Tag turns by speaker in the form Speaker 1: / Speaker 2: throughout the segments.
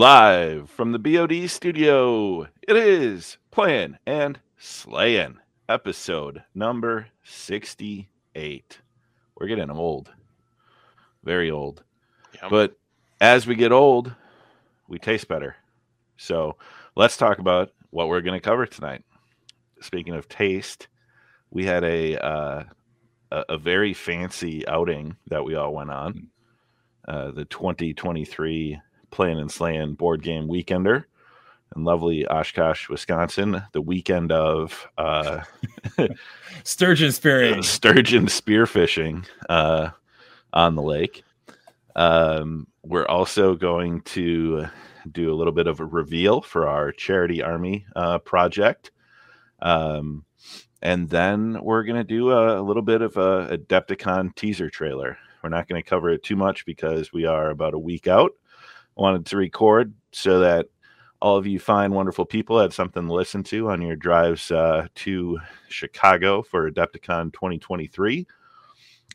Speaker 1: Live from the BOD studio, it is Playing and Slaying, episode number 68. We're getting old, very old. But as we get old, we taste better. So let's talk about what we're going to cover tonight. Speaking of taste, we had a, uh, a a very fancy outing that we all went on. Uh, the 2023 Playing and Slaying board game weekender in lovely Oshkosh, Wisconsin. The weekend of uh,
Speaker 2: Sturgeon spearing.
Speaker 1: sturgeon spearfishing uh, on the lake. Um, we're also going to do a little bit of a reveal for our charity army uh, project. Um, and then we're going to do a, a little bit of a Adepticon teaser trailer. We're not going to cover it too much because we are about a week out. Wanted to record so that all of you fine, wonderful people had something to listen to on your drives uh, to Chicago for Adepticon 2023.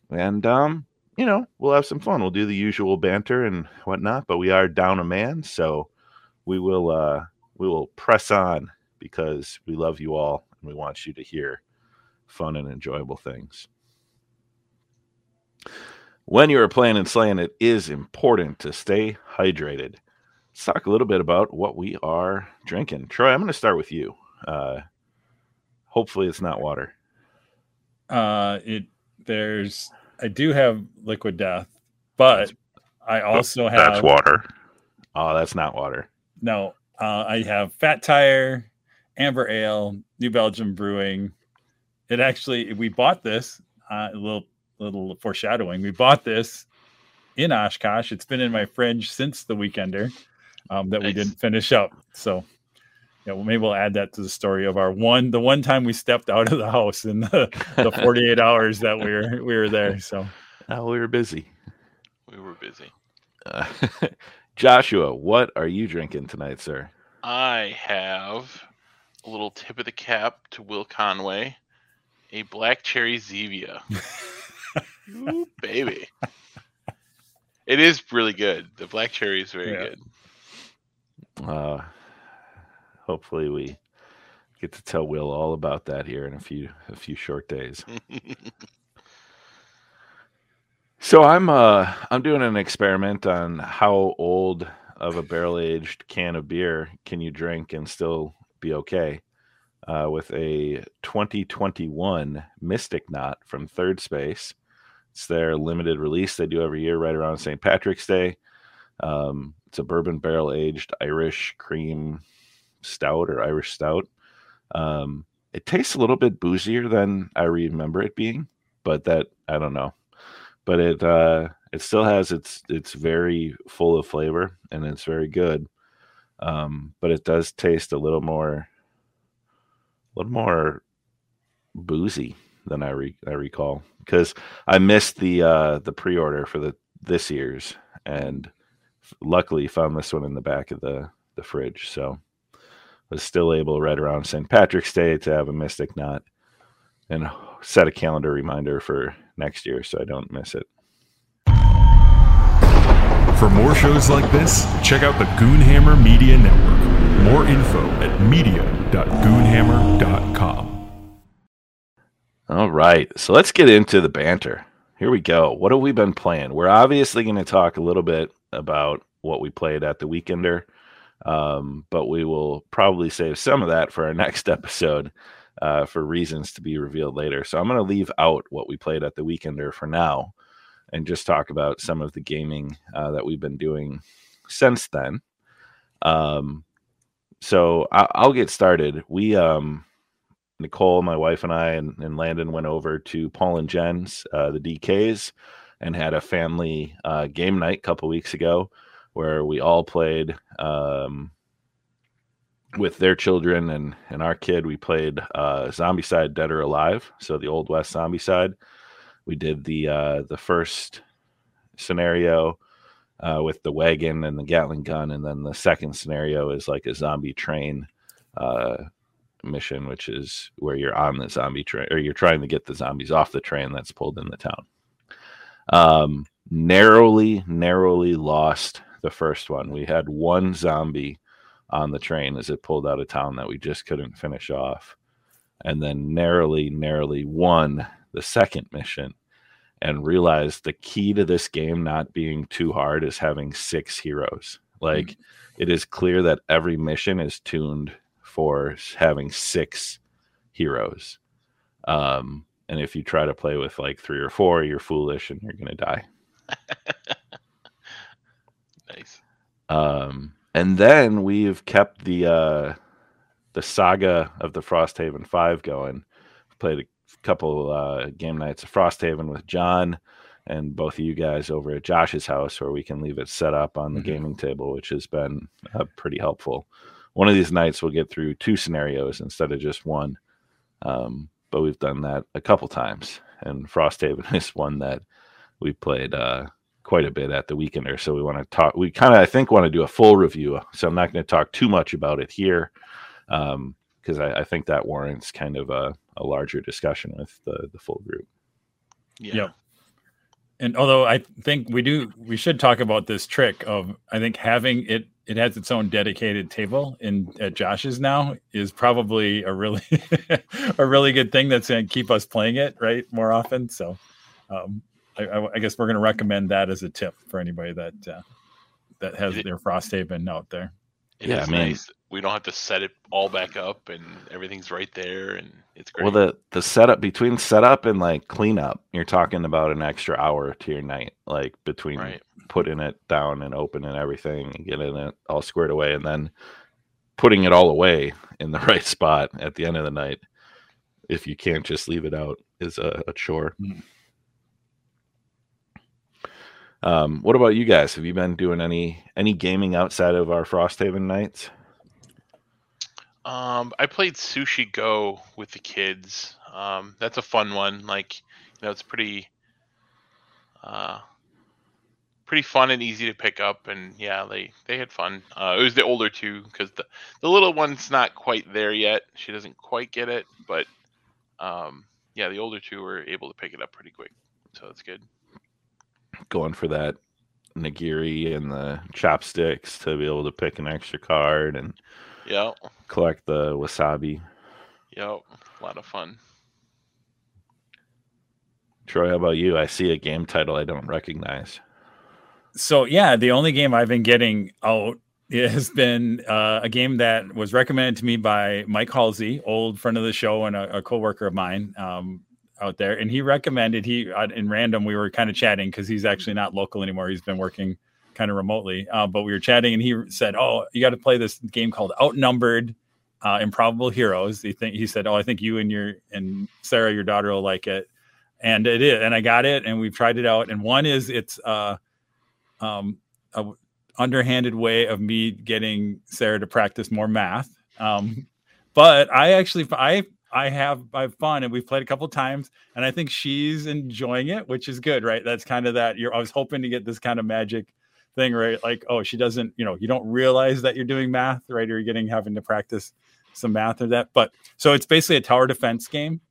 Speaker 1: And, um, you know, we'll have some fun. We'll do the usual banter and whatnot, but we are down a man. So we will, uh, we will press on because we love you all and we want you to hear fun and enjoyable things. When you are playing and slaying, it is important to stay hydrated. Let's talk a little bit about what we are drinking. Troy, I'm going to start with you. Uh, hopefully, it's not water.
Speaker 2: Uh, it there's I do have liquid death, but I also have
Speaker 1: That's water. Oh, that's not water.
Speaker 2: no. Uh, I have Fat Tire, Amber Ale, New Belgium Brewing. It actually we bought this. Uh, a little little foreshadowing. We bought this in Oshkosh. It's been in my fridge since the weekender um, that we didn't finish up. So yeah, well, maybe we'll add that to the story of our one the one time we stepped out of the house in the, the 48 hours that we were we were there. So
Speaker 1: Oh, we were busy.
Speaker 3: We were busy.
Speaker 1: Uh, Joshua, what are you drinking tonight, sir?
Speaker 3: I have a little tip of the cap to Will Conway, a black cherry Zevia. Ooh, baby. It is really good. The black cherry is very
Speaker 2: Yeah.
Speaker 3: good.
Speaker 1: Uh, hopefully, we get to tell Will all about that here in a few a few short days. So I'm uh I'm doing an experiment on how old of a barrel aged can of beer can you drink and still be okay. Uh, with a 2021 Mystic Knot from Third Space. It's their limited release they do every year right around St. Patrick's Day. Um, it's a bourbon barrel aged Irish cream stout or Irish stout. Um, it tastes a little bit boozier than I remember it being, but that I don't know but it uh it still has its it's very full of flavor and it's very good um but it does taste a little more a little more boozy than i re- i recall because i missed the uh the pre-order for the this year's and luckily found this one in the back of the the fridge so was still able right around st patrick's day to have a mystic knot and set a calendar reminder for next year so I don't miss it.
Speaker 4: For more shows like this, check out the Goonhammer Media Network. More info at media.goonhammer.com.
Speaker 1: All right, so let's get into the banter. Here we go. What have we been playing? We're obviously going to talk a little bit about what we played at the Weekender, um, but we will probably save some of that for our next episode uh, for reasons to be revealed later. So I'm going to leave out what we played at the Weekender for now and just talk about some of the gaming uh, that we've been doing since then. Um, so I- I'll get started. We, um, Nicole, my wife, and I, and, and Landon went over to Paul and Jen's, uh, the DKs, and had a family uh, game night a couple weeks ago where we all played um, with their children and, and our kid. We played uh, Zombicide Dead or Alive, so the Old West Zombicide. We did the uh, the first scenario uh, with the wagon and the Gatling gun, and then the second scenario is like a zombie train uh, mission, which is where you're on the zombie train or you're trying to get the zombies off the train that's pulled in the town. Um, narrowly, narrowly lost the first one. We had one zombie on the train as it pulled out of town that we just couldn't finish off. And then narrowly, narrowly won the second mission and realized the key to this game not being too hard is having six heroes. Like mm-hmm. it is clear that every mission is tuned for having six heroes. Um, and if you try to play with like three or four, you're foolish and you're going to die.
Speaker 3: nice.
Speaker 1: Um, and then we've kept the uh, the saga of the Frosthaven Five going. Played a couple uh, game nights of Frosthaven with John and both of you guys over at Josh's house, where we can leave it set up on the mm-hmm. gaming table, which has been uh, pretty helpful. One of these nights we'll get through two scenarios instead of just one. Um, but we've done that a couple times, and Frosthaven is one that we played uh, quite a bit at the weekender. So we want to talk. We kind of, I think, want to do a full review. So I'm not going to talk too much about it here, because um, I, I, think that warrants kind of a, a larger discussion with the the full group.
Speaker 2: Yeah. yeah. And although I think we do, we should talk about this trick of I think having it it has its own dedicated table in at Josh's now is probably a really a really good thing that's going to keep us playing it right more often. So um, I, I, guess we're going to recommend that as a tip for anybody that uh, that has it, their Frosthaven out there.
Speaker 3: yeah, I mean, nice. We don't have to set it all back up, and everything's right there, and it's great.
Speaker 1: Well, the the setup between setup and like cleanup, you're talking about an extra hour to your night, like between right. putting it down and opening everything and getting it all squared away, and then putting it all away in the right spot at the end of the night. If you can't just leave it out, is a, a chore. Mm-hmm. Um, what about you guys? Have you been doing any any gaming outside of our Frosthaven nights?
Speaker 3: Um, I played Sushi Go with the kids. Um, that's a fun one. Like, you know, it's pretty, uh, pretty fun and easy to pick up. And yeah, they they had fun. Uh, it was the older two because the the little one's not quite there yet. She doesn't quite get it, but um, yeah, the older two were able to pick it up pretty quick. So that's good
Speaker 1: going for that nigiri and the chopsticks to be able to pick an extra card and
Speaker 3: yeah
Speaker 1: collect the wasabi.
Speaker 3: Yep, a lot of fun.
Speaker 1: Troy, how about you? I see a game title I don't recognize.
Speaker 2: So yeah, the only game I've been getting out has been uh, a game that was recommended to me by Mike Halsey, old friend of the show and a, a co-worker of mine. Um, out there, and he recommended he uh, in random we were kind of chatting because he's actually not local anymore. He's been working kind of remotely, uh, but we were chatting, and he said, "Oh, you got to play this game called Outnumbered." Uh, improbable heroes. He think he said, "Oh, I think you and your and Sarah, your daughter, will like it," and it is. And I got it, and we've tried it out. And one is it's uh, um, a underhanded way of me getting Sarah to practice more math. Um, but I actually I I have I have fun and we've played a couple times and I think she's enjoying it, which is good, right? That's kind of that you're I was hoping to get this kind of magic thing, right? Like, oh, she doesn't, you know, you don't realize that you're doing math, right? Or you're getting having to practice some math or that. But so it's basically a tower defense game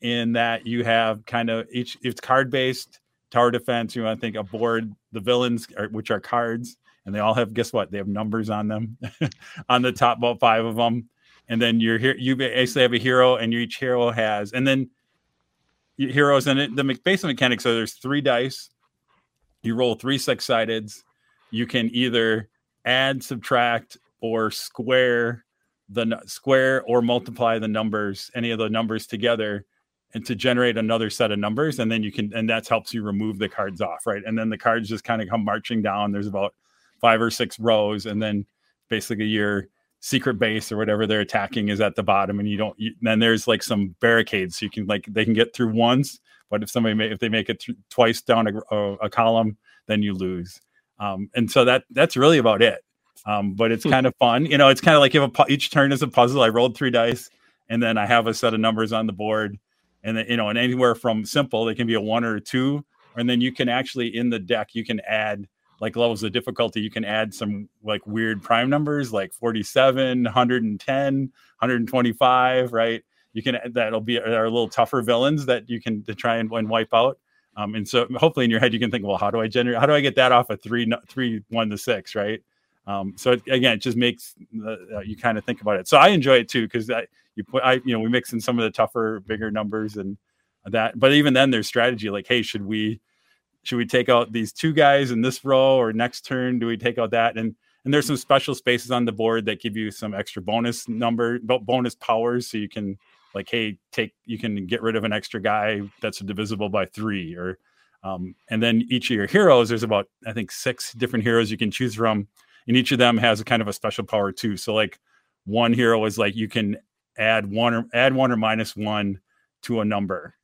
Speaker 2: in that you have kind of each it's card based tower defense. You want to think a board, the villains, are, which are cards, and they all have guess what? They have numbers on them on the top, about five of them and then you're here you basically have a hero and each hero has and then heroes and it, the basic mechanics so there's three dice you roll three six sideds you can either add subtract or square the square or multiply the numbers any of the numbers together and to generate another set of numbers and then you can and that helps you remove the cards off right? And then the cards just kind of come marching down. There's about five or six rows and then basically you're secret base or whatever they're attacking is at the bottom and you don't you, then there's like some barricades. So you can like they can get through once but if somebody may, if they make it th- twice down a, a, a, column then you lose um, and so that that's really about it um, but it's hmm. kind of fun you know it's kind of like if a, each turn is a puzzle i rolled three dice and then i have a set of numbers on the board and then you know and anywhere from simple they can be a one or a two and then you can actually in the deck you can add like levels of difficulty, you can add some like weird prime numbers like 47, 110, 125, right? You can that'll be are little tougher villains that you can to try and, and wipe out. Um, and so hopefully in your head you can think, well, how do I generate? How do I get that off a three three one to six, right? Um, so it, again, it just makes the, uh, you kind of think about it. So I enjoy it too because you put I you know we mix in some of the tougher, bigger numbers and that. But even then, there's strategy like, hey, should we should we take out these two guys in this row or next turn? Do we take out that and and there's some special spaces on the board that give you some extra bonus number bonus powers so you can like hey take you can get rid of an extra guy that's divisible by three or um, and then each of your heroes there's about i think six different heroes you can choose from and each of them has a kind of a special power too. So like one hero is like you can add one or add one or minus one to a number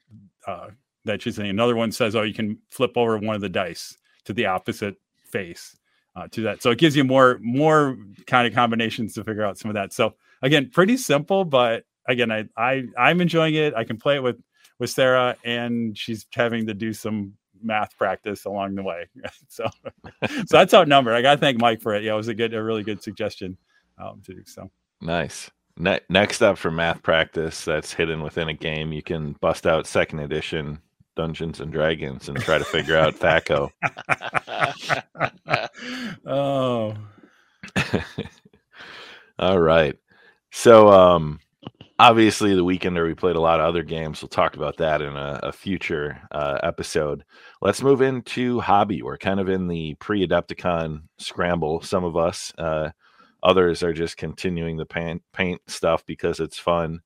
Speaker 2: uh, that you're saying another one says oh you can flip over one of the dice to the opposite face uh, to that. So it gives you more more kind of combinations to figure out some of that. So again pretty simple but again, I, I I'm enjoying it. I can play it with with Sarah, and she's having to do some math practice along the way. so so that's outnumbered. I got to thank Mike for it. Yeah, it was a good, a really good suggestion um, to do. So
Speaker 1: nice. Ne- next up for math practice that's hidden within a game, you can bust out second edition Dungeons and Dragons and try to figure out THAC0.
Speaker 2: oh.
Speaker 1: All right. So um obviously the weekender we played a lot of other games. We'll talk about that in a, a future uh, episode. Let's move into hobby. We're kind of in the pre-adepticon scramble some of us uh, others are just continuing the paint, paint stuff because it's fun.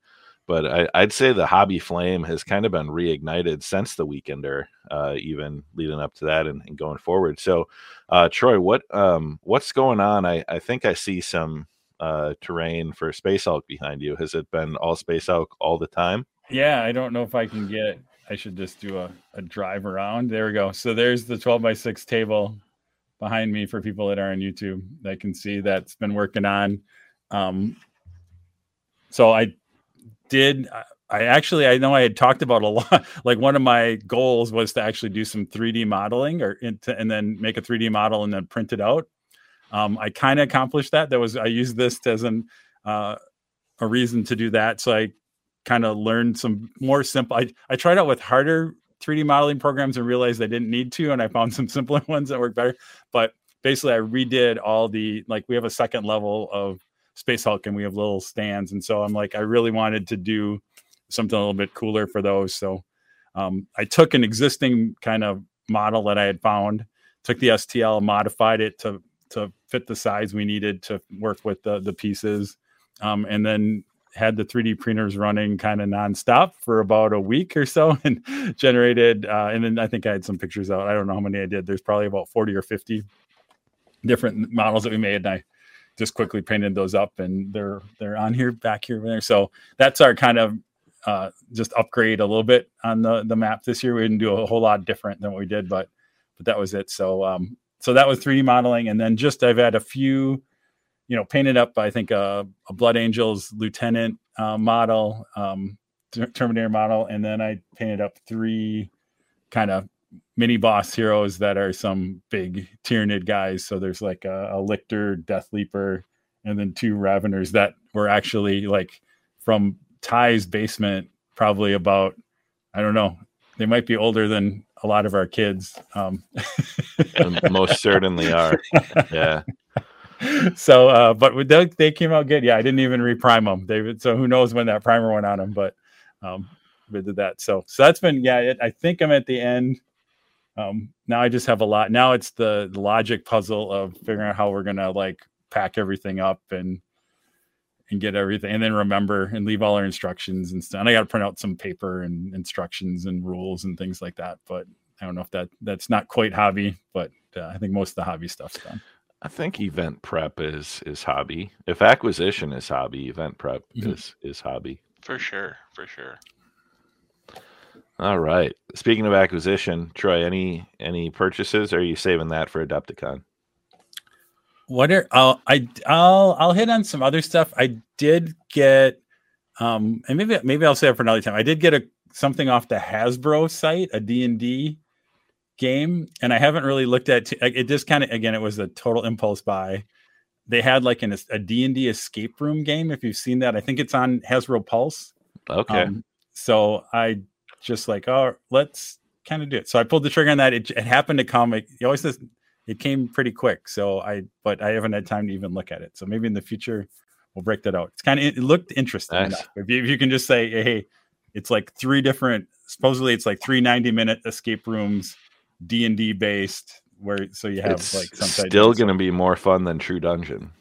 Speaker 1: But I, would say the hobby flame has kind of been reignited since the weekender uh, even leading up to that and, and going forward. So uh, troy what um, what's going on? I, I think i see some uh, terrain for Space Hulk behind you? Has it been all Space Hulk all the time?
Speaker 2: Yeah, I don't know if I can get. I should just do a, a drive around. There we go. So there's the 12 by 6 table behind me for people that are on YouTube that can see that's been working on. Um, so I did. I actually I know I had talked about a lot. Like one of my goals was to actually do some 3D modeling or and then make a 3D model and then print it out. Um, I kind of accomplished that. That was I used this as an uh, a reason to do that. So I kind of learned some more simple. I, I tried out with harder 3D modeling programs and realized I didn't need to, and I found some simpler ones that work better. But basically, I redid all the like we have a second level of Space Hulk, and we have little stands, and so I'm like I really wanted to do something a little bit cooler for those. So um, I took an existing kind of model that I had found, took the STL, modified it to to fit the size we needed to work with the the pieces, um, and then had the 3D printers running kind of nonstop for about a week or so, and generated. Uh, and then I think I had some pictures out. I don't know how many I did. There's probably about 40 or 50 different models that we made, and I just quickly painted those up, and they're they're on here, back here, there. So that's our kind of uh, just upgrade a little bit on the the map this year. We didn't do a whole lot different than what we did, but but that was it. So um, so that was 3D modeling, and then just I've had a few, you know, painted up. I think a, Blood Angels Lieutenant uh, model, um, Terminator model, and then I painted up three kind of mini boss heroes that are some big Tyranid guys. So there's like a, a Lictor, Death Leaper, and then two Raveners that were actually like from Ty's basement, probably about I don't know. They might be older than a lot of our kids. Um.
Speaker 1: most certainly are. Yeah.
Speaker 2: So, uh, but they, they came out good. Yeah, I didn't even reprime them. David. So who knows when that primer went on them, but um, we did that. So, so that's been yeah. It, I think I'm at the end. Um, now I just have a lot. Now it's the, the logic puzzle of figuring out how we're gonna like pack everything up and and get everything and then remember and leave all our instructions and stuff. And I got to print out some paper and instructions and rules and things like that. But I don't know if that that's not quite hobby, but uh, I think most of the hobby stuff's done.
Speaker 1: I think event prep is is hobby. If acquisition is hobby, event prep mm-hmm. is is hobby.
Speaker 3: For sure, for sure.
Speaker 1: All right. Speaking of acquisition, Troy, any any purchases? Or are you saving that for Adepticon?
Speaker 2: What are I'll I I'll I'll hit on some other stuff. I did get um and maybe maybe I'll say it for another time. I did get a something off the Hasbro site, a D&D game, and I haven't really looked at t- it just kind of again it was a total impulse buy. They had like an, a D&D escape room game if you've seen that. I think it's on Hasbro Pulse.
Speaker 1: Okay. Um,
Speaker 2: so I just like, oh, let's kind of do it. So I pulled the trigger on that. It, it happened to come. It, it always says it came pretty quick. So I, but I haven't had time to even look at it. So maybe in the future we'll break that out. It's kind of it looked interesting.
Speaker 1: Nice.
Speaker 2: If, you, if you can just say, hey, it's like three different. Supposedly, it's like three 90 minute escape rooms, D and D based. Where so you have
Speaker 1: it's
Speaker 2: like some
Speaker 1: still going to be more fun than True Dungeon.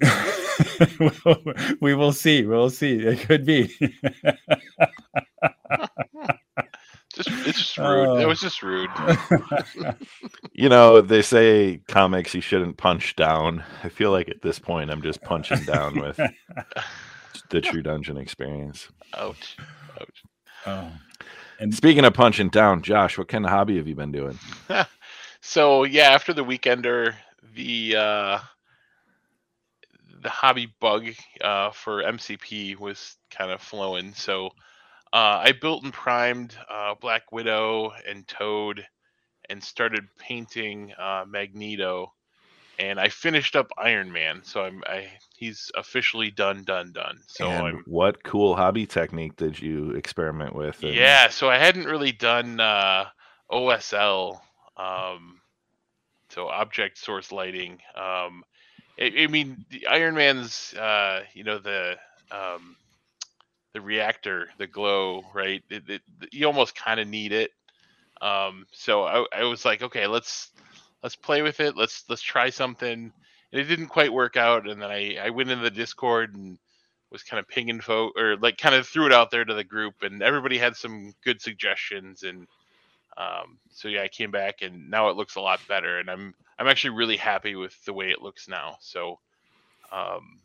Speaker 2: we will see. We'll see. It could be.
Speaker 3: Just it's just rude. it
Speaker 2: Oh.
Speaker 3: was just rude.
Speaker 1: You know, they say comics you shouldn't punch down. I feel like at this point I'm just punching down with the True Dungeon experience.
Speaker 3: Ouch. Ouch.
Speaker 2: oh. And
Speaker 1: Speaking of punching down, Josh, what kind of hobby have you been doing?
Speaker 3: So yeah, after the weekender, the uh, the hobby bug uh, for MCP was kind of flowing. So uh, I built and primed uh, Black Widow and Toad, and started painting uh, Magneto, and I finished up Iron Man. So I'm I he's officially done, done, done. So
Speaker 1: and
Speaker 3: I'm
Speaker 1: what cool hobby technique did you experiment with? and-
Speaker 3: Yeah, so I hadn't really done uh, OSL, um, so object source lighting. Um, I, I mean, the Iron Man's, uh, you know, the um, the reactor, the glow, right? It, it, you almost kind of need it. Um, so I, I was like, okay, let's let's play with it. Let's let's try something. And it didn't quite work out, and then I I went into the Discord and was kind of pinging folk or like kind of threw it out there to the group and everybody had some good suggestions and um, so yeah i came back and now it looks a lot better and i'm i'm actually really happy with the way it looks now so um,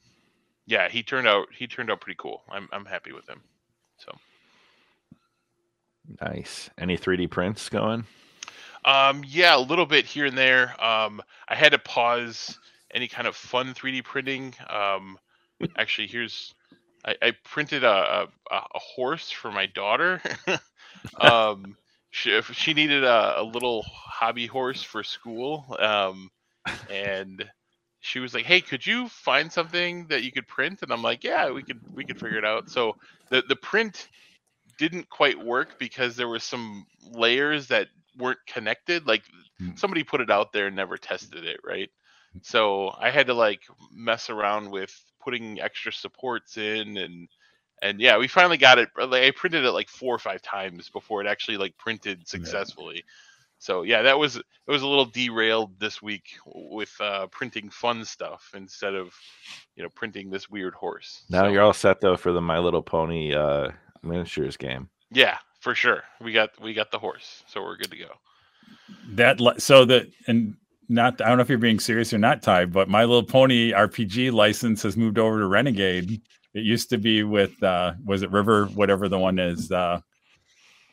Speaker 3: yeah he turned out he turned out pretty cool i'm, I'm happy with him so
Speaker 1: Nice. Any 3D prints going?
Speaker 3: Um, yeah, a little bit here and there. Um, I had to pause any kind of fun 3D printing. Um, actually, here's I, I printed a, a, a horse for my daughter. um, she, she needed a, a little hobby horse for school. Um, and she was like, "Hey, could you find something that you could print?" And I'm like, "Yeah, we could we could figure it out." So the the print didn't quite work because there were some layers that weren't connected. Like
Speaker 2: Hmm.
Speaker 3: somebody put it out there and never tested it, right? So I had to like mess around with putting extra supports in and and yeah, we finally got it. Like I printed it like four or five times before it actually like printed successfully. So yeah, that was it was a little derailed this week with uh, printing fun stuff instead of you know printing this weird horse.
Speaker 1: Now
Speaker 3: So,
Speaker 1: you're all set though for the My Little Pony uh, miniatures game.
Speaker 3: yeah for sure. We got we got the horse, so we're good to go.
Speaker 2: that so that and not I don't know if you're being serious or not, Ty, but My Little Pony RPG license has moved over to Renegade. It used to be with uh was it River, whatever the one is. Uh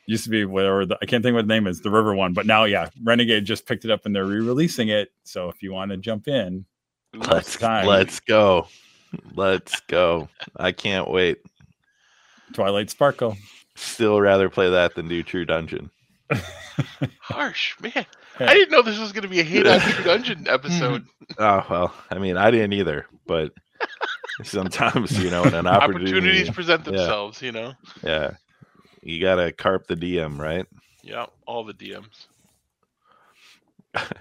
Speaker 2: used to be whatever the, I can't think what the name is, the River one. But now yeah, Renegade just picked it up and they're re-releasing it. So if you want to jump in,
Speaker 1: Let's
Speaker 2: time.
Speaker 1: let's go. Let's go. I can't wait.
Speaker 2: Twilight Sparkle.
Speaker 1: Still rather play that than do True Dungeon.
Speaker 3: harsh man. I didn't know this was going to be a hate on True Dungeon episode.
Speaker 1: Oh well, I mean, I didn't either, but sometimes you know, an opportunity,
Speaker 3: Opportunities present
Speaker 1: yeah.
Speaker 3: themselves, you know.
Speaker 1: yeah, you gotta carp the DM, right?
Speaker 3: Yeah, all the DMs.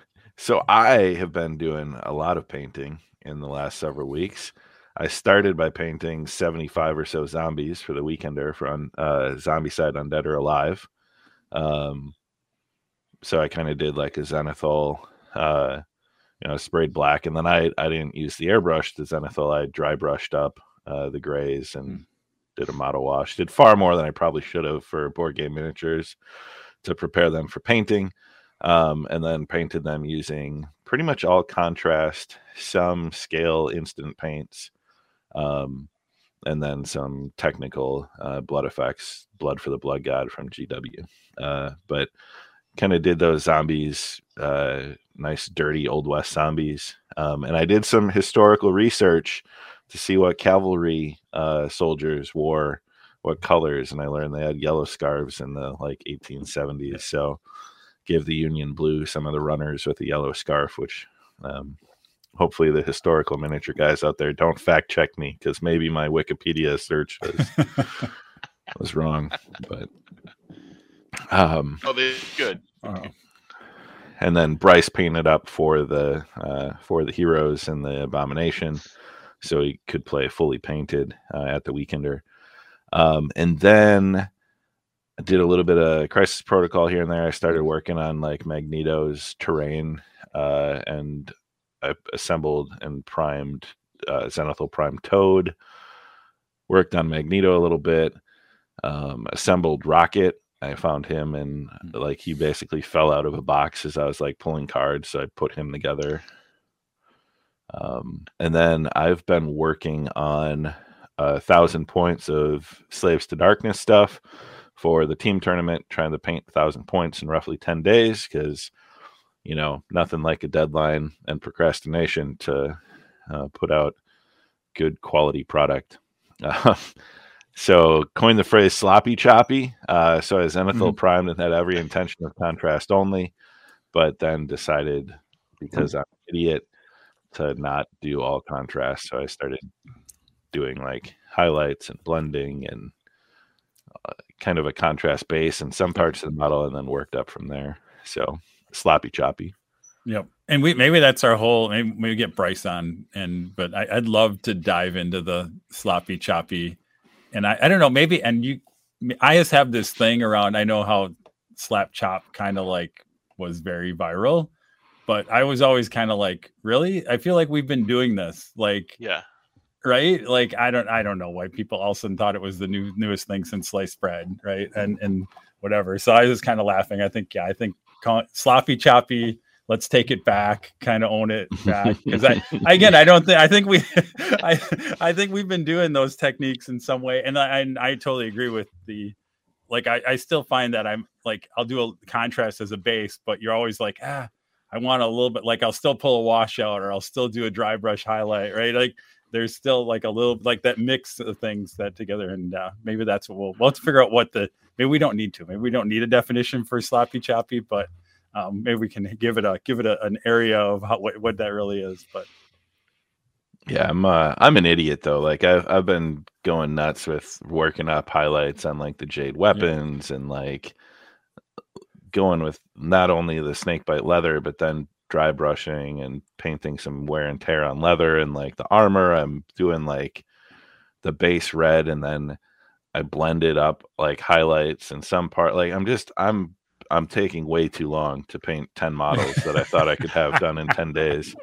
Speaker 1: So I have been doing a lot of painting in the last several weeks. I started by painting 75 or so zombies for the weekender for un, uh, Zombicide Undead or Alive. Um, so I kind of did like a zenithal, uh, you know, sprayed black, and then I I didn't use the airbrush. The zenithal I dry brushed up uh, the grays and did a model wash. Did far more than I probably should have for board game miniatures to prepare them for painting um, and then painted them using pretty much all contrast, some scale instant paints, um, and then some technical uh, blood effects, blood for the blood god from GW. Uh, but kind of did those zombies, uh, nice dirty old west zombies, um, and I did some historical research to see what cavalry uh, soldiers wore, what colors, and I learned they had yellow scarves in the like 1870s. So give the Union Blue some of the runners with the yellow scarf, which um, hopefully the historical miniature guys out there don't fact check me because maybe my Wikipedia search was, was wrong. But Um,
Speaker 3: Oh, they good.
Speaker 2: Oh,
Speaker 1: and then Bryce painted up for the uh, for the heroes and the abomination, so he could play fully painted uh, at the weekender. Um, and then I did a little bit of crisis protocol here and there. I started working on like Magneto's terrain, uh, and I assembled and primed uh, Zenithal Prime Toad. Worked on Magneto a little bit. Um, assembled Rocket. I found him and like he basically fell out of a box as I was like pulling cards. So I put him together. Um, and then I've been working on a thousand points of Slaves to Darkness stuff for the team tournament, trying to paint a thousand points in roughly 10 days because, you know, nothing like a deadline and procrastination to uh, put out good quality product. Uh, so coined the phrase sloppy choppy. Uh, so I was Zenithal primed and had every intention of contrast only, but then decided because I'm an idiot to not do all contrast. So I started doing like highlights and blending and uh, kind of a contrast base in some parts of the model and then worked up from there. So sloppy choppy.
Speaker 2: Yep. And we maybe that's our whole maybe we get Bryce on and but I, I'd love to dive into the sloppy choppy. And I, I don't know, maybe and you I just have this thing around I know how slap chop kind of like was very viral, but I was always kind of like, really? I feel like we've been doing this. Like
Speaker 3: Yeah.
Speaker 2: right? Like I don't I don't know why people all of a sudden thought it was the new newest thing since sliced bread, right? And and whatever. So I was kind of laughing. I think yeah, I think call sloppy choppy. Let's take it back, kind of own it back. Because I again, I don't think I think we, I I think we've been doing those techniques in some way, and I and I totally agree with the, like I I still find that I'm like I'll do a contrast as a base, but you're always like ah I want a little bit like I'll still pull a washout or I'll still do a dry brush highlight, right? Like there's still like a little like that mix of things that together, and uh, maybe that's what we'll we'll have to figure out what the maybe we don't need to maybe we don't need a definition for sloppy choppy, but um, maybe we can give it a give it a, an area of how, what what that really is. But
Speaker 1: Yeah, I'm uh, I'm an idiot though. Like I've I've been going nuts with working up highlights on like the jade weapons and like going with not only the snakebite leather, but then dry brushing and painting some wear and tear on leather and like the armor. I'm doing like the base red and then I blended up like highlights and some part like I'm just I'm I'm taking way too long to paint 10 models that I thought I could have done in 10 days.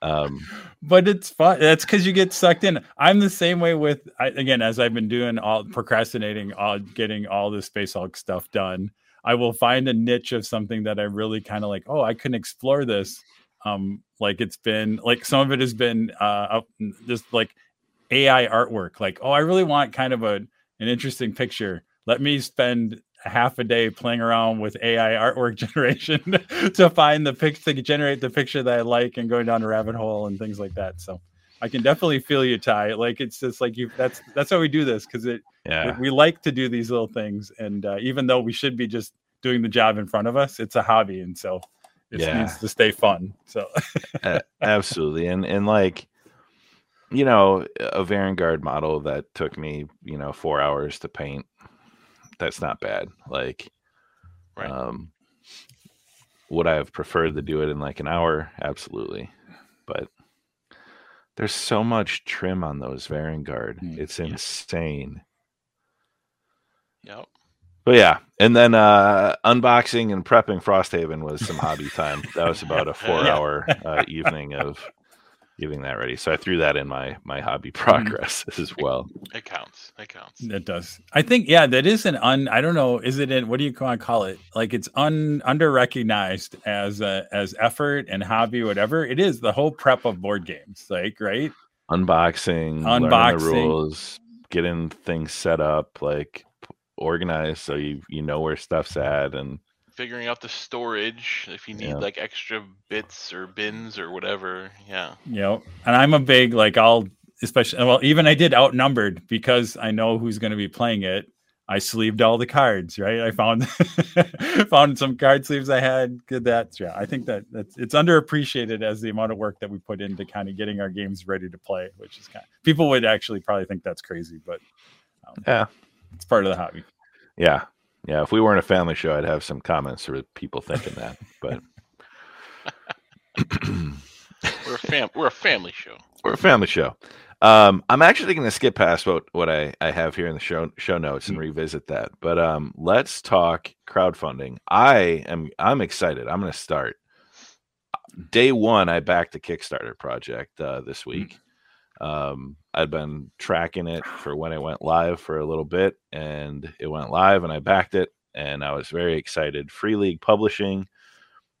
Speaker 1: Um
Speaker 2: but it's fun. That's because you get sucked in. I'm the same way with I, again as I've been doing all procrastinating, all getting all the Space Hulk stuff done. I will find a niche of something that I really kind of like. Oh, I can explore this. Um, like it's been like some of it has been uh just like AI artwork. Like, oh, I really want kind of a an interesting picture. Let me spend half a day playing around with AI artwork generation to find the picture to generate the picture that I like and going down a rabbit hole and things like that. So I can definitely feel you, Ty. Like it's just like you. That's that's how we do this because it
Speaker 1: yeah.
Speaker 2: we, we like to do these little things, and uh, even though we should be just doing the job in front of us, it's a hobby, and so it
Speaker 1: Yeah.
Speaker 2: needs to stay fun. So
Speaker 1: A- absolutely and and like you know a Vanguard model that took me you know four hours to paint that's not bad like
Speaker 3: Right.
Speaker 1: um would i have preferred to do it in like an hour absolutely but there's so much trim on those Vanguard
Speaker 2: Mm,
Speaker 1: it's
Speaker 2: yeah.
Speaker 1: insane
Speaker 3: Yep.
Speaker 1: but yeah and then uh unboxing and prepping frosthaven was some hobby time that was about a four-hour uh, evening of getting that ready so i threw that in my my hobby
Speaker 2: Mm-hmm.
Speaker 1: progress as well
Speaker 3: It counts. It counts.
Speaker 2: It does. I think yeah, that is an un. I don't know. Is it in what do you want to call it? Like it's un under recognized as a, as effort and hobby, whatever it is. The whole prep of board games, like right.
Speaker 1: unboxing
Speaker 2: Unboxing.
Speaker 1: the rules getting things set up like organized so you you know where stuff's at and
Speaker 3: Figuring out the storage if you need
Speaker 1: Yeah.
Speaker 3: like extra bits or bins or whatever. Yeah.
Speaker 2: You know, and I'm a big like I'll especially well even I did outnumbered because I know who's going to be playing it. I sleeved all the cards, right? I found found some card sleeves I had. Did that. Yeah, I think that that's it's underappreciated as the amount of work that we put into kind of getting our games ready to play, which is kind of people would actually probably think that's crazy, but um,
Speaker 1: Yeah.
Speaker 2: it's part of the hobby.
Speaker 1: yeah Yeah, if we weren't a family show, I'd have some comments for people thinking that. But
Speaker 3: We're a fam. We're a family show.
Speaker 1: we're a family show. Um, I'm actually going to skip past what what I, I have here in the show show notes and revisit that. But um, let's talk crowdfunding. I am I'm excited. I'm going to start day one. I backed the Kickstarter project uh, this week. Um, I'd been tracking it for when it went live for a little bit, and it went live, and I backed it, and I was very excited. Free League Publishing,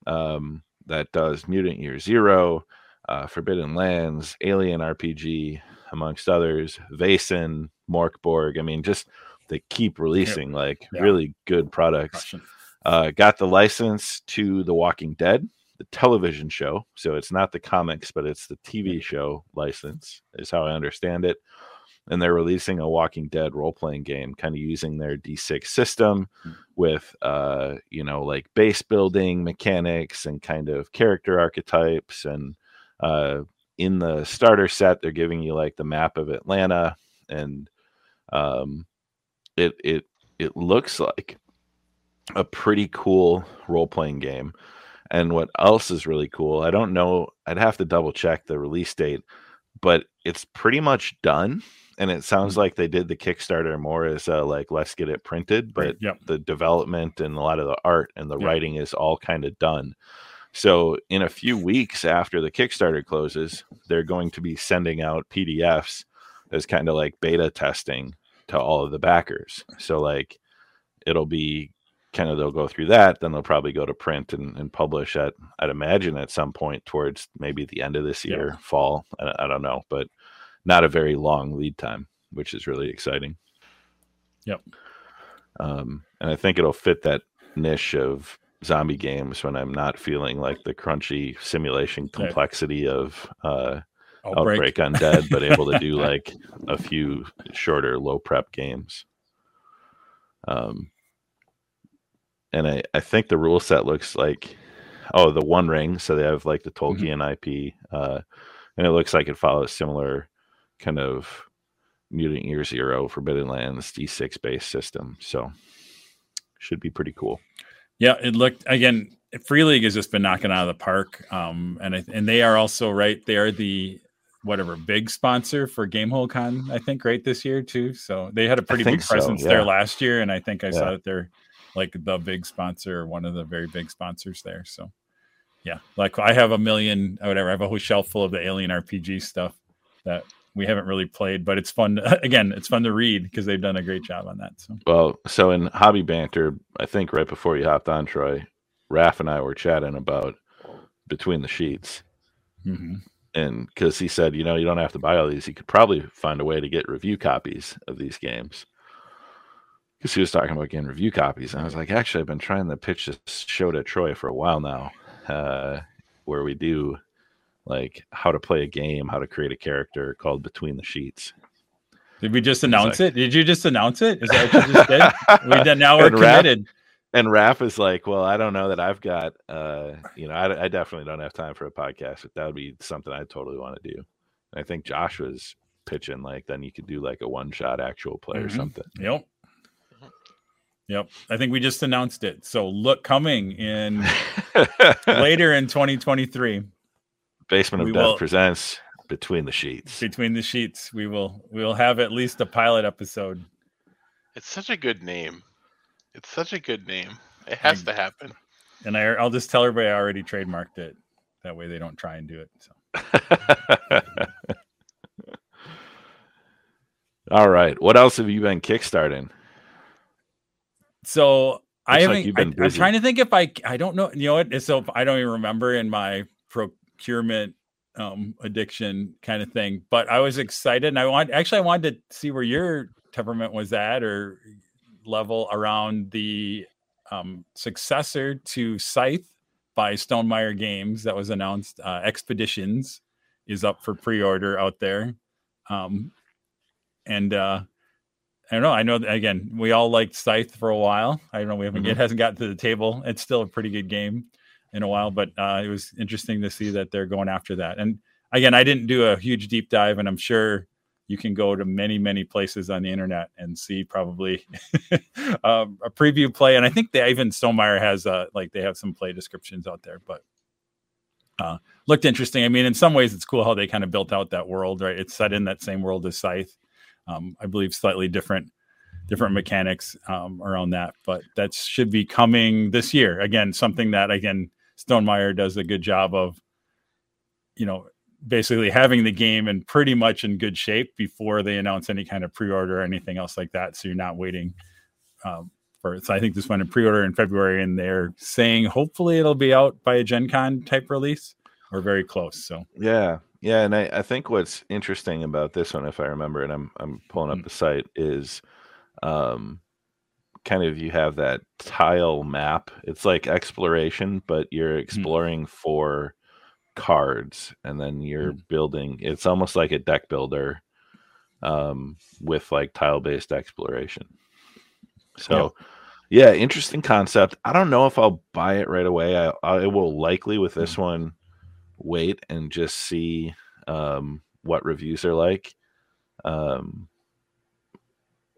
Speaker 1: um, that does Mutant Year Zero, uh, Forbidden Lands, Alien RPG, amongst others. Vaesen, Morkborg. I mean, just they keep releasing like
Speaker 2: Yeah.
Speaker 1: really good products. Uh, got the license to The Walking Dead, the television show. So it's not the comics, but it's the TV show license, is how I understand it. And they're releasing a Walking Dead role playing game, kind of using their D6 system with, uh, you know, like base building mechanics and kind of character archetypes. And uh, in the starter set, they're giving you like the map of Atlanta, and um, it it it looks like a pretty cool role playing game. And what else is really cool? I don't know. I'd have to double check the release date, but it's pretty much done. And it sounds like they did the Kickstarter more as uh, like let's get it printed, but
Speaker 2: Right, yep.
Speaker 1: the development and a lot of the art and the
Speaker 2: Yeah.
Speaker 1: writing is all kind of done. So in a few weeks after the Kickstarter closes, they're going to be sending out PDFs as kind of like beta testing to all of the backers. So like it'll be kind of they'll go through that, then they'll probably go to print and, and publish at I'd imagine at some point towards maybe the end of this
Speaker 2: Yeah.
Speaker 1: year, fall. I, I don't know, but not a very long lead time, which is really exciting.
Speaker 2: Yep.
Speaker 1: Um, and I think it'll fit that niche of zombie games when I'm not feeling like the crunchy simulation complexity of uh,
Speaker 2: Outbreak.
Speaker 1: Outbreak Undead, but able to do like a few shorter, low prep games. Um, and I, I think the rule set looks like oh the One Ring, so they have like the Tolkien IP, uh, and it looks like it follows similar kind of Mutant Year Zero, Forbidden Lands D6 based system. So should be pretty cool.
Speaker 2: Yeah, it looked again. Free League has just been knocking out of the park, um, and I, and they are also right. They are the whatever big sponsor for Gamehole Con, I think, right this year too. So they had a pretty big
Speaker 1: so,
Speaker 2: presence
Speaker 1: yeah.
Speaker 2: there last year, and I think I saw
Speaker 1: Yeah.
Speaker 2: that they're like the big sponsor, or one of the very big sponsors there. So yeah, like I have a million, or whatever. I have a whole shelf full of the Alien RPG stuff that we haven't really played, but it's fun. To, again, it's fun to read because they've done a great job on that. So
Speaker 1: Well, so in hobby banter, I think right before you hopped on, Troy, Raph and I were chatting about between the sheets.
Speaker 2: mhm.
Speaker 1: and because he said, you know, you don't have to buy all these, you could probably find a way to get review copies of these games. Because he was talking about getting review copies, and I was like, actually, I've been trying to pitch this show to Troy for a while now, uh, where we do like how to play a game, how to create a character called Between the Sheets.
Speaker 2: did we just announce
Speaker 1: like-
Speaker 2: it? Did you just announce it? Is that what you just did? we did now we're
Speaker 1: And Raph-
Speaker 2: committed.
Speaker 1: And Raph is like, well, I don't know that I've got, uh, you know, I, I definitely don't have time for a podcast, but that would be something I totally want to do. And I think Josh was pitching like, then you could do like a one shot actual play or
Speaker 2: Mhm.
Speaker 1: something.
Speaker 2: Yep. Yep. I think we just announced it. So look coming in later in 2023
Speaker 1: Basement of
Speaker 2: We
Speaker 1: Death
Speaker 2: will-
Speaker 1: presents Between the Sheets.
Speaker 2: between the sheets. We will we will have at least a pilot episode.
Speaker 3: It's such a good name. It's such a good name. It has to happen.
Speaker 2: And I, I'll just tell everybody I already trademarked it. That way they don't try and do it. So
Speaker 1: All right. What else have you been kickstarting?
Speaker 2: So I
Speaker 1: like
Speaker 2: haven't.
Speaker 1: you've
Speaker 2: I, I'm trying to think if I. I don't know. You know what? So I don't even remember in my procurement um, addiction kind of thing. But I was excited, and I want actually I wanted to see where your temperament was at or level around the um, successor to Scythe by Stonemaier Games that was announced. Uh, Expeditions is up for pre-order out there, um, and uh, I don't know. I know that, again, we all liked Scythe for a while. I don't know. We haven't. It hasn't gotten to the table. It's still a pretty good game in a while, but uh, it was interesting to see that they're going after that. And again, I didn't do a huge deep dive, and I'm sure you can go to many many places on the internet and see probably um, a preview play and i think they even stonemaier has uh like they have some play descriptions out there but uh looked interesting i mean in some ways it's cool how they kind of built out that world right it's set in that same world as scythe um i believe slightly different different mechanics um around that but that should be coming this year again something that again stonemaier does a good job of you know basically having the game in pretty much in good shape before they announce any kind of pre-order or anything else like that. So you're not waiting um, for. So I think this went in pre-order in February, and they're saying hopefully it'll be out by a Gen Con type release or very close. So
Speaker 1: yeah, yeah, and I, I think what's interesting about this one, if I remember, and I'm I'm pulling up
Speaker 2: Mm.
Speaker 1: the site, is um kind of you have that tile map. It's like exploration, but you're exploring for cards and then you're building it's almost like a deck builder um with like tile based exploration. So yeah, interesting concept. I don't know if I'll buy it right away. I I will likely with this one wait and just see um what reviews are like. Um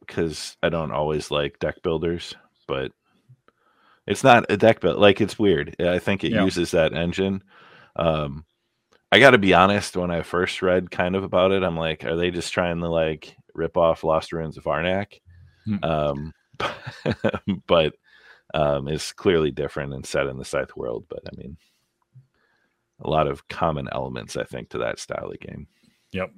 Speaker 1: because I don't always like deck builders, but it's not a deck build like it's weird. I think it
Speaker 2: Yeah.
Speaker 1: uses that engine. Um I got to be honest. When I first read kind of about it, I'm like, are they just trying to like rip off Lost Ruins of Arnak?
Speaker 2: Hmm.
Speaker 1: Um, but um, it's clearly different and set in the Scythe world. But I mean, a lot of common elements, I think, to that style of game.
Speaker 2: Yep.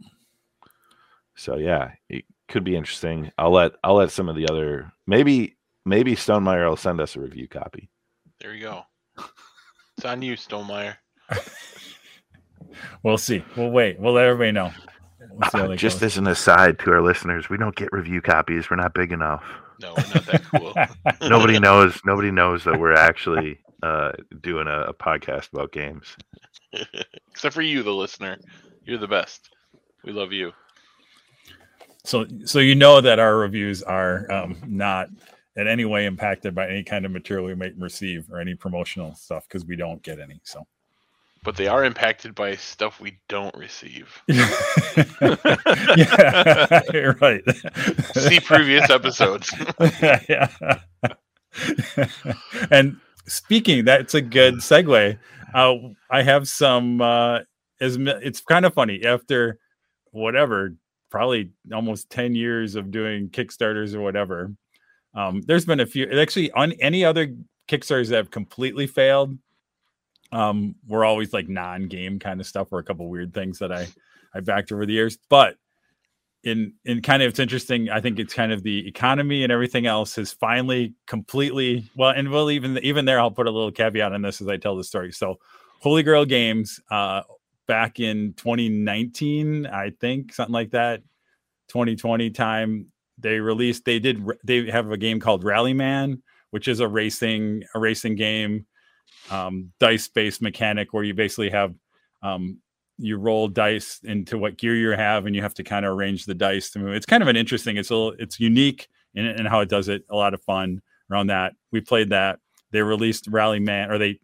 Speaker 1: So yeah, it could be interesting. I'll let I'll let some of the other maybe maybe Stonemaier will send us a review copy.
Speaker 3: There you go. It's on you, Stonemaier.
Speaker 2: we'll see. We'll wait. We'll let everybody know. We'll
Speaker 1: Uh, just
Speaker 2: goes.
Speaker 1: as an aside to our listeners, we don't get review copies. We're not big enough.
Speaker 3: No, we're not that cool.
Speaker 1: nobody knows. Nobody knows that we're actually uh, doing a, a podcast about games.
Speaker 3: Except for you, the listener. You're the best. We love you.
Speaker 2: so so you know that our reviews are um, not in any way impacted by any kind of material we might receive or any promotional stuff because we don't get any. So
Speaker 3: But they are impacted by stuff we don't receive.
Speaker 2: yeah, you're right.
Speaker 3: See previous episodes.
Speaker 2: yeah. and speaking, that's a good segue. Uh, I have some. Uh, as it's kind of funny after whatever, probably almost ten years of doing Kickstarters or whatever. Um, there's been a few. Actually, on any other Kickstarters that have completely failed, um, were always like non-game kind of stuff, or a couple weird things that I I backed over the years, but in in kind of it's interesting i think it's kind of the economy and everything else has finally completely well and well even even there i'll put a little caveat on this as i tell the story. So holy grail games uh back in 2019 i think something like that 2020 time they released they did they have a game called rallyman which is a racing a racing game um dice based mechanic where you basically have um you roll dice into what gear you have and you have to kind of arrange the dice to move. It's kind of an interesting it's a little, it's unique in, in how it does it a lot of fun around that. We played that. They released Rally Man, or they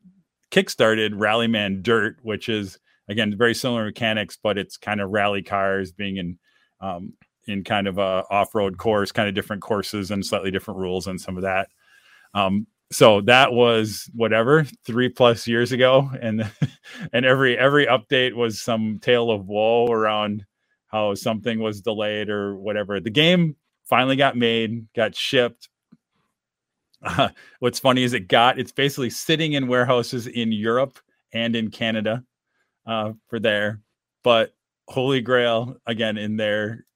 Speaker 2: kickstarted Rally Man dirt which is again very similar mechanics but it's kind of rally cars being in um, in kind of a off-road course kind of different courses and slightly different rules and some of that. Um, so that was whatever three plus years ago and and every every update was some tale of woe around how something was delayed or whatever. The game finally got made got shipped. Uh, what's funny is it got it's basically sitting in warehouses in europe and in canada uh, for there. But holy grail again in their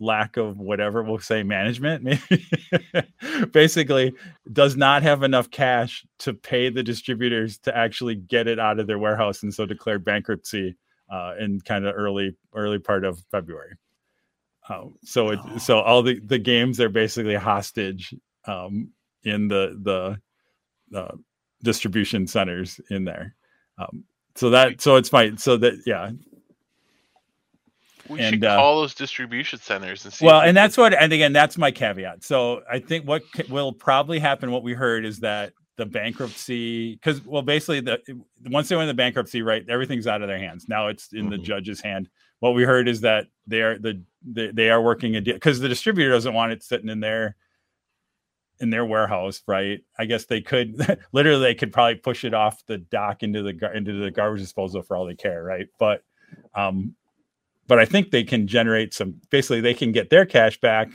Speaker 2: lack of whatever we'll say management maybe basically does not have enough cash to pay the distributors to actually get it out of their warehouse and so declared bankruptcy uh, in kind of early early part of february. Um, so it so all the the games are basically hostage um, in the the uh, distribution centers in there. Um, so that so it's fine. So that yeah
Speaker 3: We
Speaker 2: And,
Speaker 3: should
Speaker 2: uh,
Speaker 3: call those distribution centers and see.
Speaker 2: well and that's what and again that's my caveat so i think what c- will probably happen what we heard is that the bankruptcy because well basically the once they went into bankruptcy right everything's out of their hands now it's in the
Speaker 1: Mhm.
Speaker 2: judge's hand what we heard is that they are the they, they are working a deal because the distributor doesn't want it sitting in there in their warehouse, right? I guess they could literally they could probably push it off the dock into the into the garbage disposal for all they care, right? But um but I think they can generate some basically they can get their cash back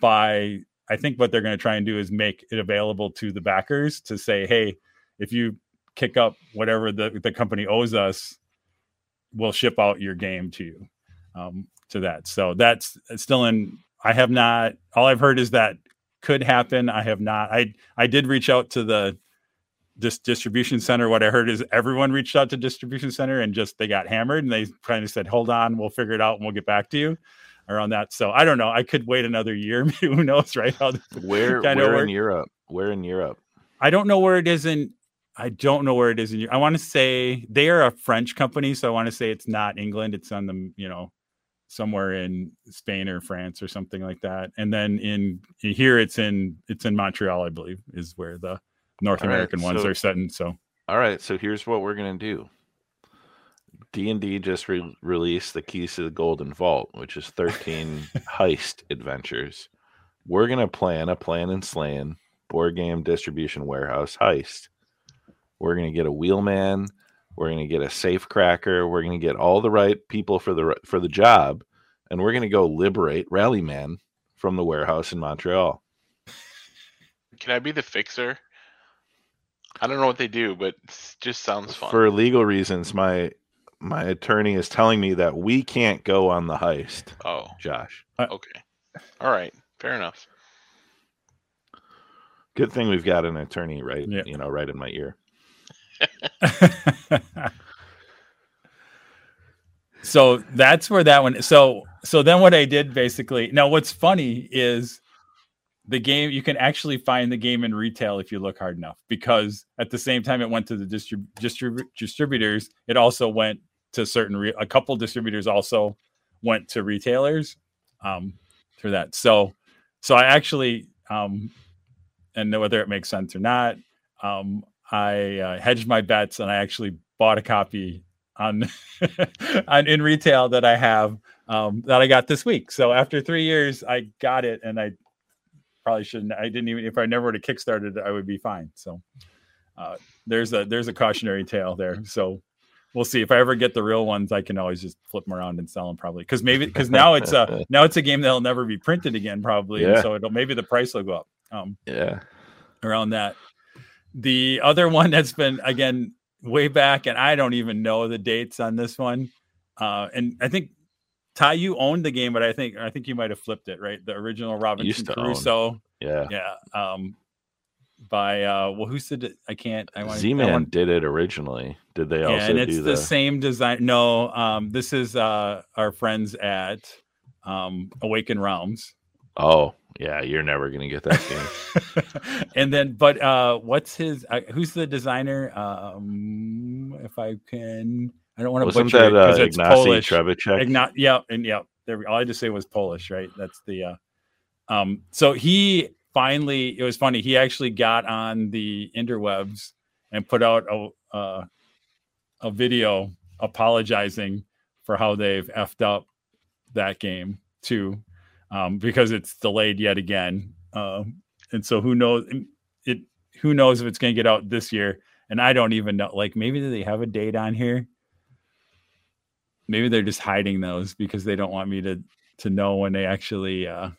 Speaker 2: by I think what they're going to try and do is make it available to the backers to say, hey, if you kick up whatever the, the company owes us, we'll ship out your game to you. Um, to that. So that's still in I have not all I've heard is that could happen. I have not. I I did reach out to the this distribution center. What I heard is everyone reached out to distribution center and just they got hammered and they kind of said, "Hold on, we'll figure it out and we'll get back to you." Around that, so I don't know. I could wait another year. Who knows, right? How
Speaker 1: where where in Europe? Where in Europe?
Speaker 2: I don't know where it is in. I don't know where it is in. I want to say they are a French company, so I want to say it's not England. It's on the you know somewhere in Spain or France or something like that. And then in here, it's in it's in Montreal, I believe, is where the North all American right, ones so, are setting. So,
Speaker 1: all right. So here's what we're gonna do. D and D just re- released the keys to the Golden Vault, which is 13 heist adventures. We're gonna plan a Playin' and Slayin' board game distribution warehouse heist. We're gonna get a wheelman we're going to get a safe cracker. We're going to get all the right people for the for the job, and we're going to go liberate Rallyman from the warehouse in Montreal.
Speaker 3: Can I be the fixer? I don't know what they do, but it just sounds fun.
Speaker 1: For legal reasons, my my attorney is telling me that we can't go on the heist.
Speaker 3: Oh,
Speaker 1: Josh.
Speaker 3: Uh, okay. All right. Fair enough.
Speaker 1: Good thing we've got an attorney right, you know, right in my ear.
Speaker 2: so that's where that one so so then what i did basically now what's funny is the game you can actually find the game in retail if you look hard enough because at the same time it went to the distrib- distrib- distributors it also went to certain re- a couple distributors also went to retailers um through that so so i actually um and whether it makes sense or not um I uh, hedged my bets and I actually bought a copy on, on in retail that I have um, that I got this week. So after three years, I got it, and I probably shouldn't. I didn't even if I never would have kickstarted it, I would be fine. So uh, there's a there's a cautionary tale there. So we'll see if I ever get the real ones. I can always just flip them around and sell them probably because maybe because now it's a now it's a game that'll never be printed again probably. Yeah. so it'll maybe the price will go up. Um,
Speaker 1: yeah,
Speaker 2: around that. The other one that's been again way back, and I don't even know the dates on this one. Uh, and I think Ty, you owned the game, but I think I think you might have flipped it, right? The original Robinson Crusoe.
Speaker 1: Own. Yeah,
Speaker 2: yeah. Um, by uh, well, who said it? I can't. I
Speaker 1: want Z-Man did it originally. Did they also? Yeah,
Speaker 2: and it's the... the... same design. No, um, this is uh our friends at um Awaken Realms.
Speaker 1: Oh, yeah, you're never gonna get that game.
Speaker 2: and then, but uh, what's his? Uh, who's the designer? Um, if I can, I don't want to butcher that, it because uh, it's Ignacy Polish. Igna- yeah, and yeah, there. All I just say was Polish, right? That's the. Uh, um, so he finally, it was funny. He actually got on the interwebs and put out a uh, a video apologizing for how they've effed up that game too um, because it's delayed yet again. Uh, and so who knows it? Who knows if it's going to get out this year? And I don't even know. Like maybe do they have a date on here? Maybe they're just hiding those because they don't want me to to know when they actually uh,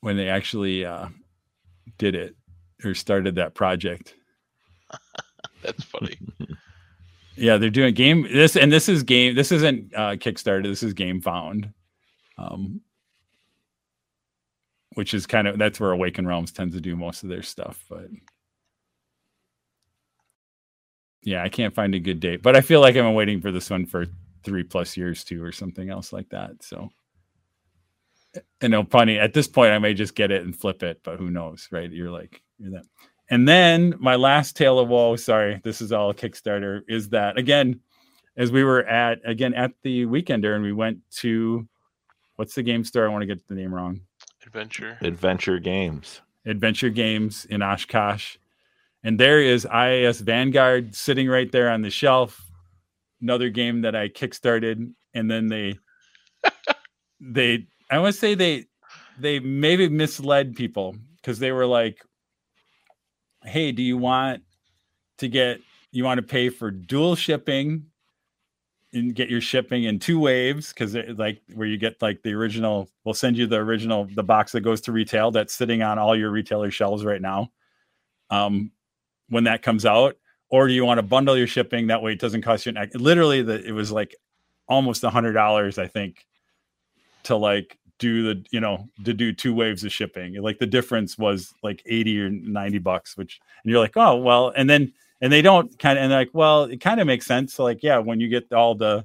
Speaker 2: when they actually uh, did it or started that project.
Speaker 3: That's funny.
Speaker 2: Yeah, they're doing game this and this is game this isn't uh Kickstarter, this is Gamefound. Um which is kind of that's where Awaken Realms tends to do most of their stuff, but yeah, I can't find a good date. But I feel like I've been waiting for this one for three plus years too, or something else like that. So you know, funny at this point I may just get it and flip it, but who knows, right? You're like you're that and then my last tale of woe, sorry, this is all Kickstarter, is that again, as we were at again at the weekender and we went to what's the game store? I want to get the name wrong.
Speaker 3: Adventure.
Speaker 1: Adventure Games.
Speaker 2: Adventure Games in Oshkosh. And there is ISS Vanguard sitting right there on the shelf. another game that I kickstarted, and then they they I want to say they they maybe misled people because they were like, "Hey, do you want to get you want to pay for dual shipping and get your shipping in two waves because like where you get like the original we'll send you the original the box that goes to retail that's sitting on all your retailer shelves right now um when that comes out or do you want to bundle your shipping? That way it doesn't cost you an literally the it was like almost a hundred dollars i think to like do the you know to do two waves of shipping. Like the difference was like 80 or 90 bucks which and you're like oh well and then and they don't kind of and like well it kind of makes sense. So like yeah when you get all the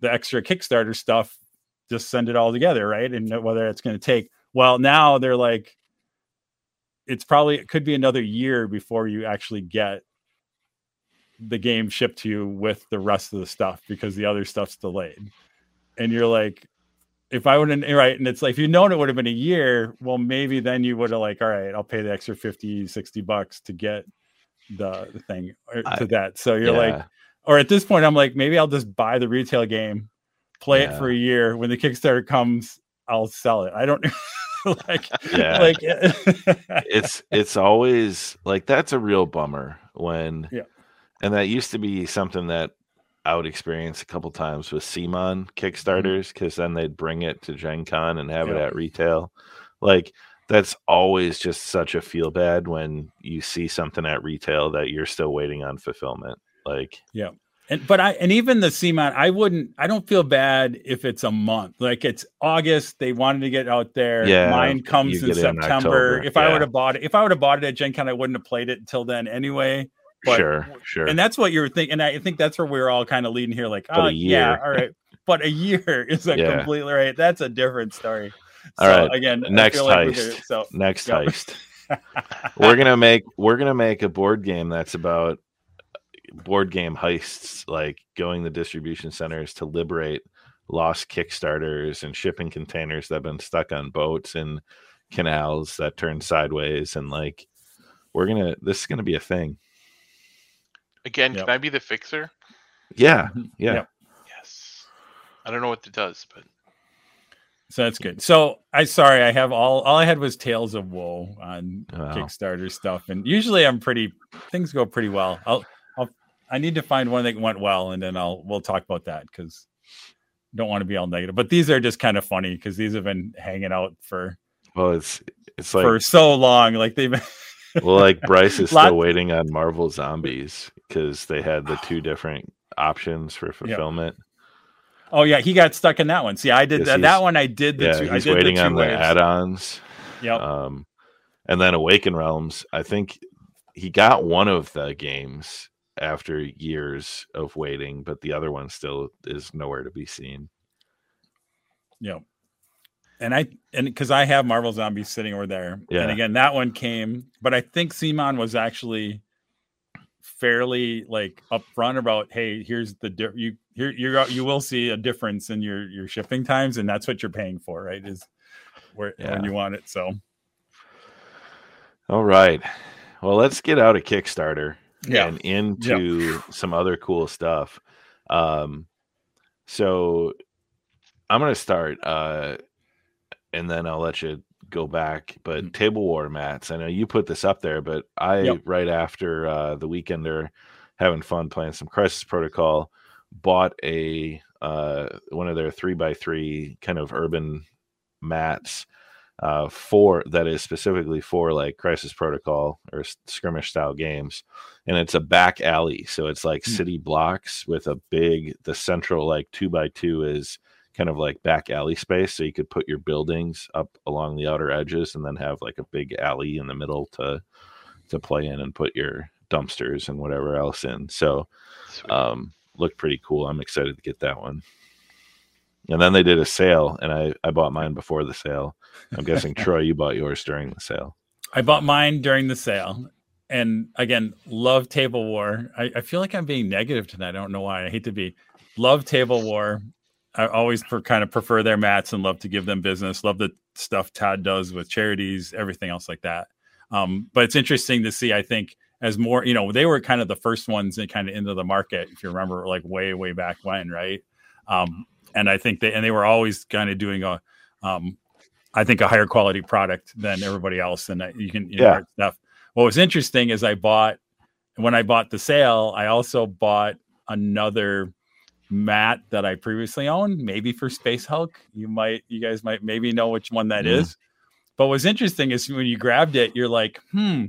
Speaker 2: the extra kickstarter stuff just send it all together right? And whether it's going to take well now they're like it's probably it could be another year before you actually get the game shipped to you with the rest of the stuff because the other stuff's delayed and you're like if I wouldn't right, and it's like if you known it would have been a year, well, maybe then you would have like, all right, I'll pay the extra 50, 60 bucks to get the, the thing or, to that. So you're yeah. like, or at this point, I'm like, maybe I'll just buy the retail game, play yeah. it for a year. When the Kickstarter comes, I'll sell it. I don't like,
Speaker 1: yeah, like it's it's always like that's a real bummer when,
Speaker 2: yeah,
Speaker 1: and that used to be something that I would experience a couple times with CMON mm-hmm. Kickstarters because then they'd bring it to Gen Con and have yeah. it at retail. Like that's always just such a feel bad when you see something at retail that you're still waiting on fulfillment. Like,
Speaker 2: yeah. And but I and even the CMON, I wouldn't I don't feel bad if it's a month. Like it's August, they wanted to get out there.
Speaker 1: Yeah.
Speaker 2: Mine comes in September. In if yeah. I would have bought it, if I would have bought it at Gen Con, I wouldn't have played it until then anyway.
Speaker 1: But, sure, sure.
Speaker 2: And that's what you're thinking. And I think that's where we're all kind of leading here. Like, oh yeah, all right. But a year is a yeah. completely right. That's a different story.
Speaker 1: All so, right. Again, next heist. Like so next yeah. heist. we're gonna make we're gonna make a board game that's about board game heists, like going the distribution centers to liberate lost Kickstarters and shipping containers that have been stuck on boats and canals that turn sideways and like we're gonna this is gonna be a thing
Speaker 3: Again, yep. can I be the fixer?
Speaker 1: Yeah. Mm-hmm. Yeah. Yep.
Speaker 3: Yes. I don't know what it does, but
Speaker 2: so that's good. So I sorry, I have all all I had was Tales of Woe on wow. Kickstarter stuff, and usually I'm pretty things go pretty well. I'll I'll I need to find one that went well, and then I'll we'll talk about that because don't want to be all negative. But these are just kind of funny because these have been hanging out for
Speaker 1: well, it's it's like
Speaker 2: for so long, like they've been.
Speaker 1: well, like Bryce is still waiting on Marvel Zombies because they had the two different options for fulfillment. Yep.
Speaker 2: Oh yeah, he got stuck in that one. See, I did that, that one. I did the
Speaker 1: yeah,
Speaker 2: two.
Speaker 1: He's
Speaker 2: I did
Speaker 1: waiting
Speaker 2: the
Speaker 1: on
Speaker 2: waves.
Speaker 1: the add-ons.
Speaker 2: Yep.
Speaker 1: Um, and then Awaken Realms. I think he got one of the games after years of waiting, but the other one still is nowhere to be seen.
Speaker 2: Yeah. and I and because I have Marvel Zombies sitting over there, yeah. and again that one came, but I think CMON was actually fairly like upfront about, hey, here's the di- you here you you will see a difference in your your shipping times, and that's what you're paying for, right? Is where yeah. when you want it. So,
Speaker 1: all right, well, let's get out of Kickstarter
Speaker 2: yeah.
Speaker 1: and into some other cool stuff. Um, so I'm gonna start. Uh, and then I'll let you go back. But mm-hmm. table war mats, I know you put this up there, but I yep. right after uh, the weekender having fun playing some Crisis Protocol, bought a uh, one of their three by three kind of urban mats uh, for that is specifically for like Crisis Protocol or skirmish style games, and it's a back alley, so it's like mm-hmm. city blocks with a big the central like two by two is kind of like back alley space so you could put your buildings up along the outer edges and then have like a big alley in the middle to to play in and put your dumpsters and whatever else in so um looked pretty cool. I'm excited to get that one and then they did a sale and i i bought mine before the sale i'm guessing troy you bought yours during the sale
Speaker 2: i bought mine during the sale and again love table war I, I feel like i'm being negative tonight i don't know why i hate to be love table war I always per, kind of prefer their mats and love to give them business. Love the stuff Todd does with charities, everything else like that. Um, but it's interesting to see. I think as more, you know, they were kind of the first ones that kind of into the market, if you remember, like way, way back when, right? Um, and I think they and they were always kind of doing a, um, I think a higher quality product than everybody else, and you can you
Speaker 1: Yeah.
Speaker 2: know, stuff. What was interesting is I bought when I bought the sale, I also bought another mat that I previously owned, maybe for Space Hulk. You might, you guys might maybe know which one that is.
Speaker 1: Mhm.
Speaker 2: But what's interesting is when you grabbed it, you're like, hmm,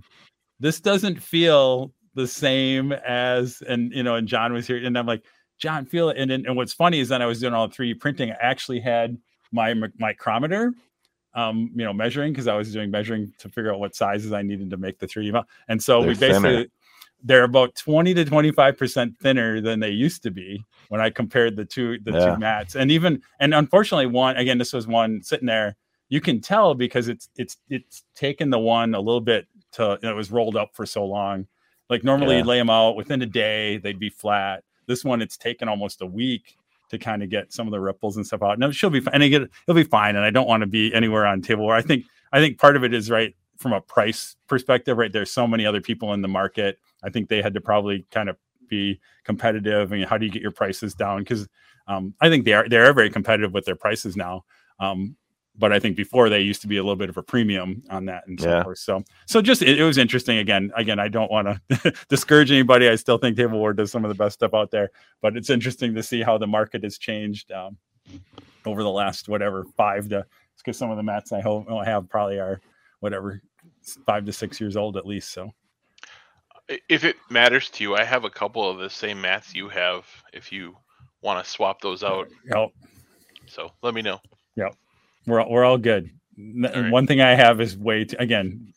Speaker 2: this doesn't feel the same as, and you know, and John was here, and I'm like, John, feel it. And and, and what's funny is that I was doing all 3D printing. I actually had my mic- micrometer, um, you know, measuring because I was doing measuring to figure out what sizes I needed to make the 3D model. And so we
Speaker 1: They're
Speaker 2: basically
Speaker 1: thinner.
Speaker 2: they're about 20 to 25 percent thinner than they used to be when I compared the two the
Speaker 1: Yeah.
Speaker 2: two mats. And even and unfortunately, one again, this was one sitting there. You can tell because it's it's it's taken the one a little bit to it was rolled up for so long. Like normally
Speaker 1: Yeah.
Speaker 2: you lay them out within a day, they'd be flat. This one it's taken almost a week to kind of get some of the ripples and stuff out. No, she'll be fine. And again, it'll be fine. And I don't want to be anywhere on Table War I think I think part of it is right from a price perspective, right? There's so many other people in the market. I think they had to probably kind of be competitive. And how do you get your prices down? Because um, I think they are they are very competitive with their prices now. Um, but I think before they used to be a little bit of a premium on that and so
Speaker 1: Yeah.
Speaker 2: forth. So so just it, it was interesting. Again, again, I don't want to discourage anybody. I still think Table War does some of the best stuff out there, but it's interesting to see how the market has changed um, over the last whatever five to because some of the mats I ho- have probably are whatever five to six years old at least. So
Speaker 3: If it matters to you, I have a couple of the same mats you have. If you want to swap those out,
Speaker 2: you know,
Speaker 3: so let me know.
Speaker 2: We're all- we're all good. N-
Speaker 3: All right.
Speaker 2: One thing I have is way too, again.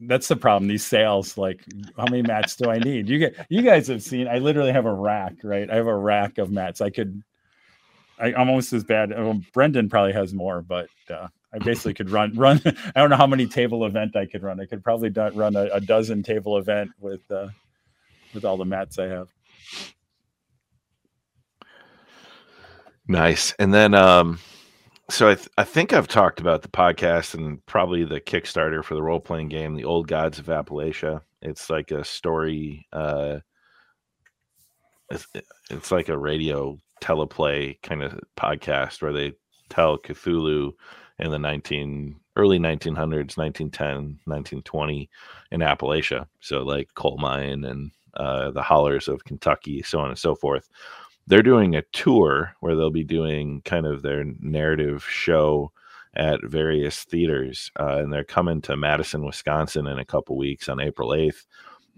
Speaker 2: That's the problem. These sales, like, how many mats do I need? You get, you guys have seen. I literally have a rack, right? I have a rack of mats. I could, I I'm almost as bad. Well, Brendan probably has more, but uh, I basically could run run. I don't know how many table event I could run. I could probably do, run a, a dozen table event with uh, with all the mats I have.
Speaker 1: Nice. And then, um, so I, th- I think I've talked about the podcast and probably the Kickstarter for the role playing game, The Old Gods of Appalachia. It's like a story. Uh, it's, it's like a radio teleplay kind of podcast where they tell Cthulhu in the 19 early 1900s, 1910, 1920 in Appalachia. So like coal mine and uh, the hollers of Kentucky, so on and so forth they're doing a tour where they'll be doing kind of their narrative show at various theaters uh, and they're coming to madison wisconsin in a couple weeks on april 8th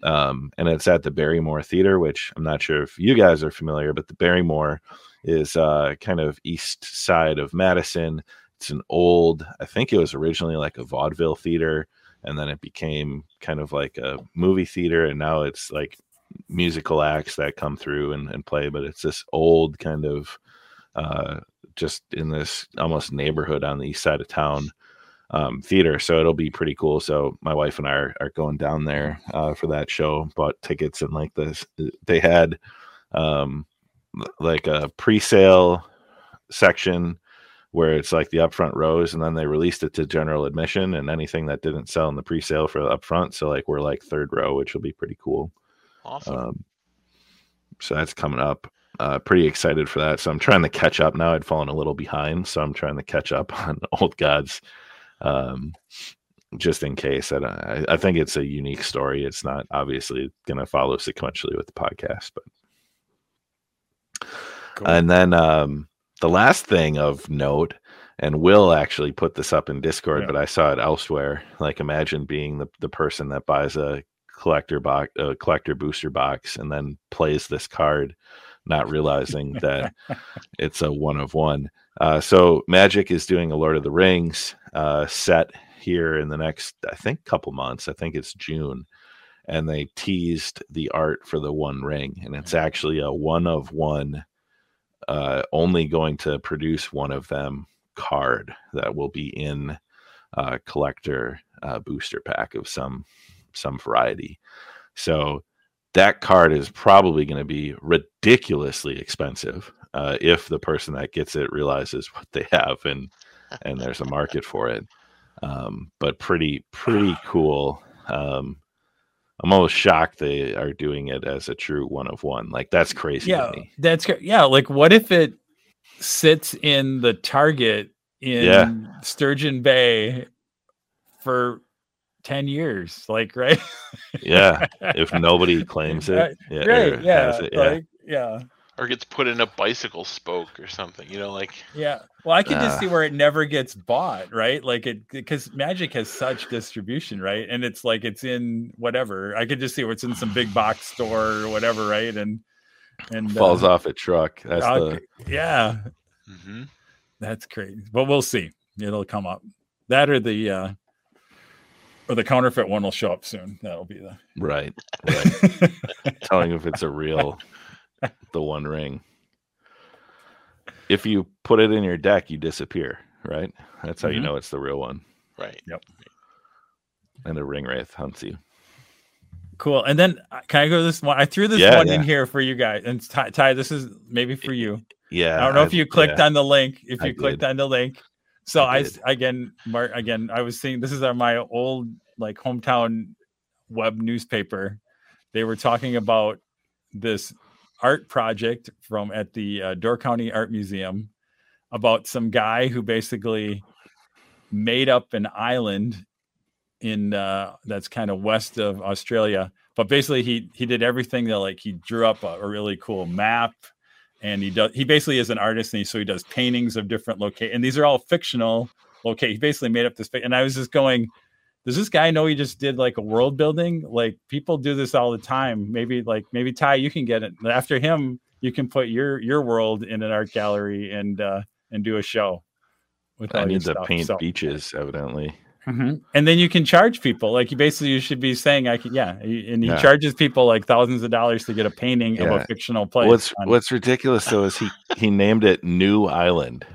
Speaker 1: um, and it's at the barrymore theater which i'm not sure if you guys are familiar but the barrymore is uh, kind of east side of madison. It's an old i think it was originally like a vaudeville theater and then it became kind of like a movie theater and now it's like musical acts that come through and, and play, but it's this old kind of uh, just in this almost neighborhood on the east side of town um, theater. So it'll be pretty cool. So my wife and I are, are going down there uh, for that show, bought tickets and like this. They had um, like a pre sale section where it's like the upfront rows and then they released it to general admission and anything that didn't sell in the pre-sale for the upfront so like we're like third row which will be pretty cool
Speaker 3: Awesome.
Speaker 1: um, so that's coming up. Uh, pretty excited for that. So I'm trying to catch up now. I'd fallen a little behind, so I'm trying to catch up on Old Gods, um, just in case. I, I, I think it's a unique story. It's not obviously going to follow sequentially with the podcast, but
Speaker 2: Cool.
Speaker 1: and then um, the last thing of note, and Will actually put this up in Discord,
Speaker 2: Yeah.
Speaker 1: but I saw it elsewhere. Like, imagine being the, the person that buys a collector box, a collector booster box, and then plays this card, not realizing that it's a one of one. Uh, so Magic is doing a Lord of the Rings uh, set here in the next, I think, couple months. I think it's June, and they teased the art for the One Ring, and it's actually a one of one uh, only going to produce one of them card that will be in uh, collector uh, booster pack of some some variety. So that card is probably going to be ridiculously expensive uh, if the person that gets it realizes what they have and and there's a market for it. Um, but pretty pretty cool. Um, I'm almost shocked they are doing it as a true one of one. Like that's crazy
Speaker 2: yeah,
Speaker 1: to me.
Speaker 2: that's yeah. Like, what if it sits in the target in
Speaker 1: Yeah.
Speaker 2: Sturgeon Bay for ten years? Like, right?
Speaker 1: Yeah. if nobody claims it, yeah, or
Speaker 2: right? Yeah,
Speaker 1: it, yeah.
Speaker 2: like yeah,
Speaker 3: Or gets put in a bicycle spoke or something. You know, like
Speaker 2: yeah. Well, I can just
Speaker 1: Ah.
Speaker 2: see where it never gets bought, right? Like it because Magic has such distribution, right? And it's like it's in whatever. I could just see where it's in some big box store or whatever, right? And and
Speaker 1: falls
Speaker 2: uh,
Speaker 1: off a truck. That's
Speaker 2: uh,
Speaker 1: the
Speaker 2: yeah,
Speaker 3: hmm
Speaker 2: That's crazy. But we'll see. It'll come up. That or the uh or the counterfeit one will show up soon. That'll be the
Speaker 1: right. Right. Telling if it's a real the one ring. If you put it in your deck, you disappear, right? That's how you
Speaker 2: Mhm.
Speaker 1: know it's the real one.
Speaker 3: right. Yep.
Speaker 1: And the ring wraith hunts you.
Speaker 2: cool. And then uh, can I go this one? I threw this
Speaker 1: Yeah,
Speaker 2: one in here for you guys. And Ty, Ty, this is maybe for you.
Speaker 1: Yeah.
Speaker 2: I don't know if you clicked
Speaker 1: yeah.
Speaker 2: on the link. If
Speaker 1: I
Speaker 2: you clicked
Speaker 1: did.
Speaker 2: on the link. So
Speaker 1: I
Speaker 2: I, again, Mark again, I was seeing this is our, my old like hometown web newspaper. They were talking about this art project from at the uh, Door County Art Museum about some guy who basically made up an island in uh, that's kind of west of Australia. But basically, he he did everything that like he drew up a, a really cool map, and he does he basically is an artist, and he, so he does paintings of different locations, and these are all fictional locations. He basically made up this, and I was just going. Does this guy know he just did like a world building? Like people do this all the time. Maybe like maybe Ty, you can get it after him. You can put your your world in an art gallery and uh and do a show. With
Speaker 1: I need to paint
Speaker 2: So-
Speaker 1: beaches, evidently.
Speaker 2: Mhm. And then you can charge people. Like you basically you should be saying, I can, yeah. And he
Speaker 1: Yeah.
Speaker 2: charges people like thousands of dollars to get a painting of a fictional place.
Speaker 1: What's
Speaker 2: on-
Speaker 1: what's ridiculous though is he he named it New Island.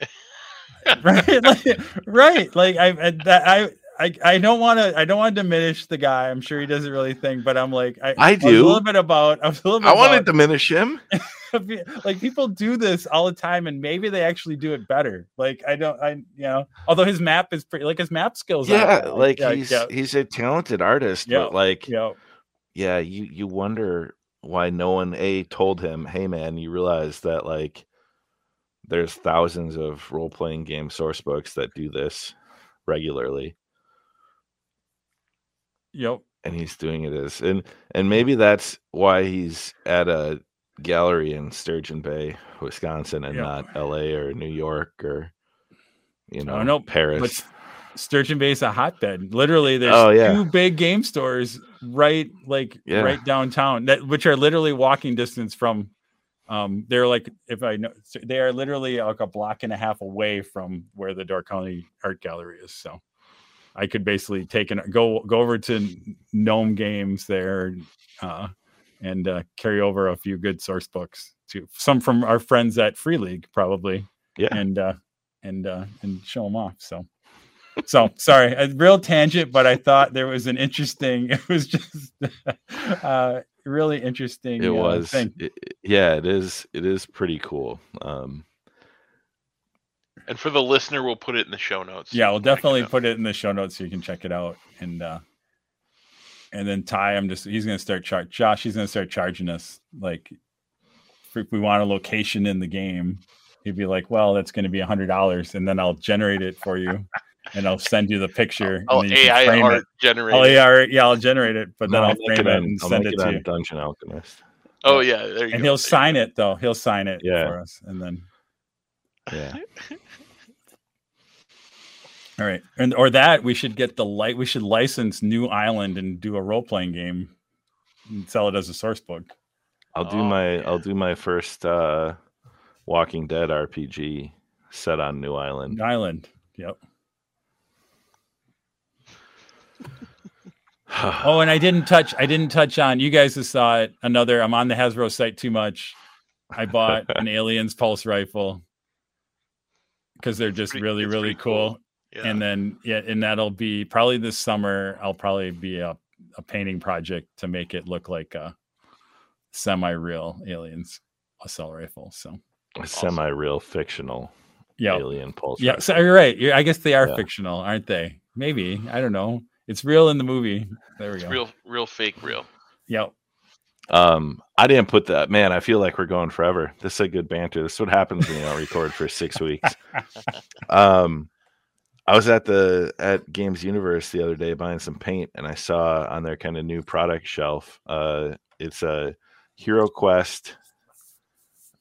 Speaker 2: right, like, right. Like I, I that I. I, I don't want to I don't want to diminish the guy. I'm sure he doesn't really think, but I'm like I,
Speaker 1: I
Speaker 2: was a little bit about I was a little bit
Speaker 1: I want to diminish him.
Speaker 2: like people do this all the time and maybe they actually do it better like i don't i you know although his map is pretty like his map skills
Speaker 1: Yeah, like
Speaker 2: yeah,
Speaker 1: he's
Speaker 2: yeah,
Speaker 1: he's a talented artist,
Speaker 2: Yeah.
Speaker 1: but like
Speaker 2: yeah
Speaker 1: yeah, you you wonder why no one a told him, "Hey man, you realize that like there's thousands of role-playing game source books that do this regularly."
Speaker 2: Yep
Speaker 1: and he's doing it as and and maybe that's why he's at a gallery in Sturgeon Bay, Wisconsin, and
Speaker 2: Yeah.
Speaker 1: not L.A. or New York or you know
Speaker 2: Oh, no,
Speaker 1: Paris.
Speaker 2: but Sturgeon Bay is a hotbed. Literally, there's
Speaker 1: Oh, yeah.
Speaker 2: two big game stores right, like
Speaker 1: Yeah.
Speaker 2: right downtown, that which are literally walking distance from. Um, they're like if I know, they are literally like a block and a half away from where the Door County Art Gallery is. So, I could basically take and go go over to Gnome Games there, uh, and uh, carry over a few good source books to some from our friends at Free League, probably
Speaker 1: yeah,
Speaker 2: and uh and uh and show them off so so sorry a real tangent but i thought there was an interesting it was just uh really interesting
Speaker 1: it
Speaker 2: uh,
Speaker 1: was. it- yeah, it is. It is pretty cool. Um,
Speaker 3: And for the listener, we'll put it in the show notes.
Speaker 2: yeah we'll
Speaker 3: Check it
Speaker 2: definitely put it in the show notes so you can check it out and uh and then ty i'm just he's gonna start charge josh he's gonna start charging us like if we want a location in the game he'd be like well that's gonna be a hundred dollars and then i'll generate it for you and i'll send you the picture
Speaker 3: Oh,
Speaker 2: and then you
Speaker 3: AI
Speaker 2: frame
Speaker 3: art
Speaker 2: it.
Speaker 3: generated.
Speaker 2: Oh yeah, all right, yeah, I'll generate it, but then
Speaker 1: no,
Speaker 2: I'll frame it
Speaker 1: on-
Speaker 2: and
Speaker 1: I'll
Speaker 2: send
Speaker 1: make
Speaker 2: it to you.
Speaker 1: Dungeon Alchemist.
Speaker 3: Oh yeah, there you
Speaker 2: And
Speaker 3: go.
Speaker 2: he'll
Speaker 3: There
Speaker 2: sign it though. He'll sign it
Speaker 1: Yeah.
Speaker 2: for us, and then
Speaker 1: Yeah,
Speaker 2: all right, and or that we should get the light. We should license New Island and do a role playing game and sell it as a source book.
Speaker 1: I'll do
Speaker 3: Oh,
Speaker 1: my
Speaker 3: yeah.
Speaker 1: I'll do my first uh, Walking Dead RPG set on New Island.
Speaker 2: New Island. Yep. Oh, and I didn't touch. I didn't touch on. You guys just saw it. Another. I'm on the Hasbro site too much. I bought an Aliens pulse rifle because they're just
Speaker 3: Pretty-
Speaker 2: really, really cool.
Speaker 3: cool. Yeah.
Speaker 2: and then yeah and that'll be probably this summer i'll probably be a, a painting project to make it look like a semi-real aliens assault rifle so
Speaker 1: A semi-real fictional
Speaker 2: yeah
Speaker 1: alien pulse.
Speaker 2: yeah
Speaker 1: rifle.
Speaker 2: so you're right you're, i guess they are
Speaker 1: Yeah.
Speaker 2: fictional aren't they maybe i don't know It's real in the movie. There we
Speaker 3: It's
Speaker 2: go.
Speaker 3: real, real fake, real.
Speaker 2: Yep.
Speaker 1: Um, I didn't put that. Man, I feel like we're going forever. This is a good banter. This is what happens when you don't record for six weeks. Um, I was at the at Games Universe the other day buying some paint, and I saw on their kind of new product shelf. Uh, it's a Hero Quest.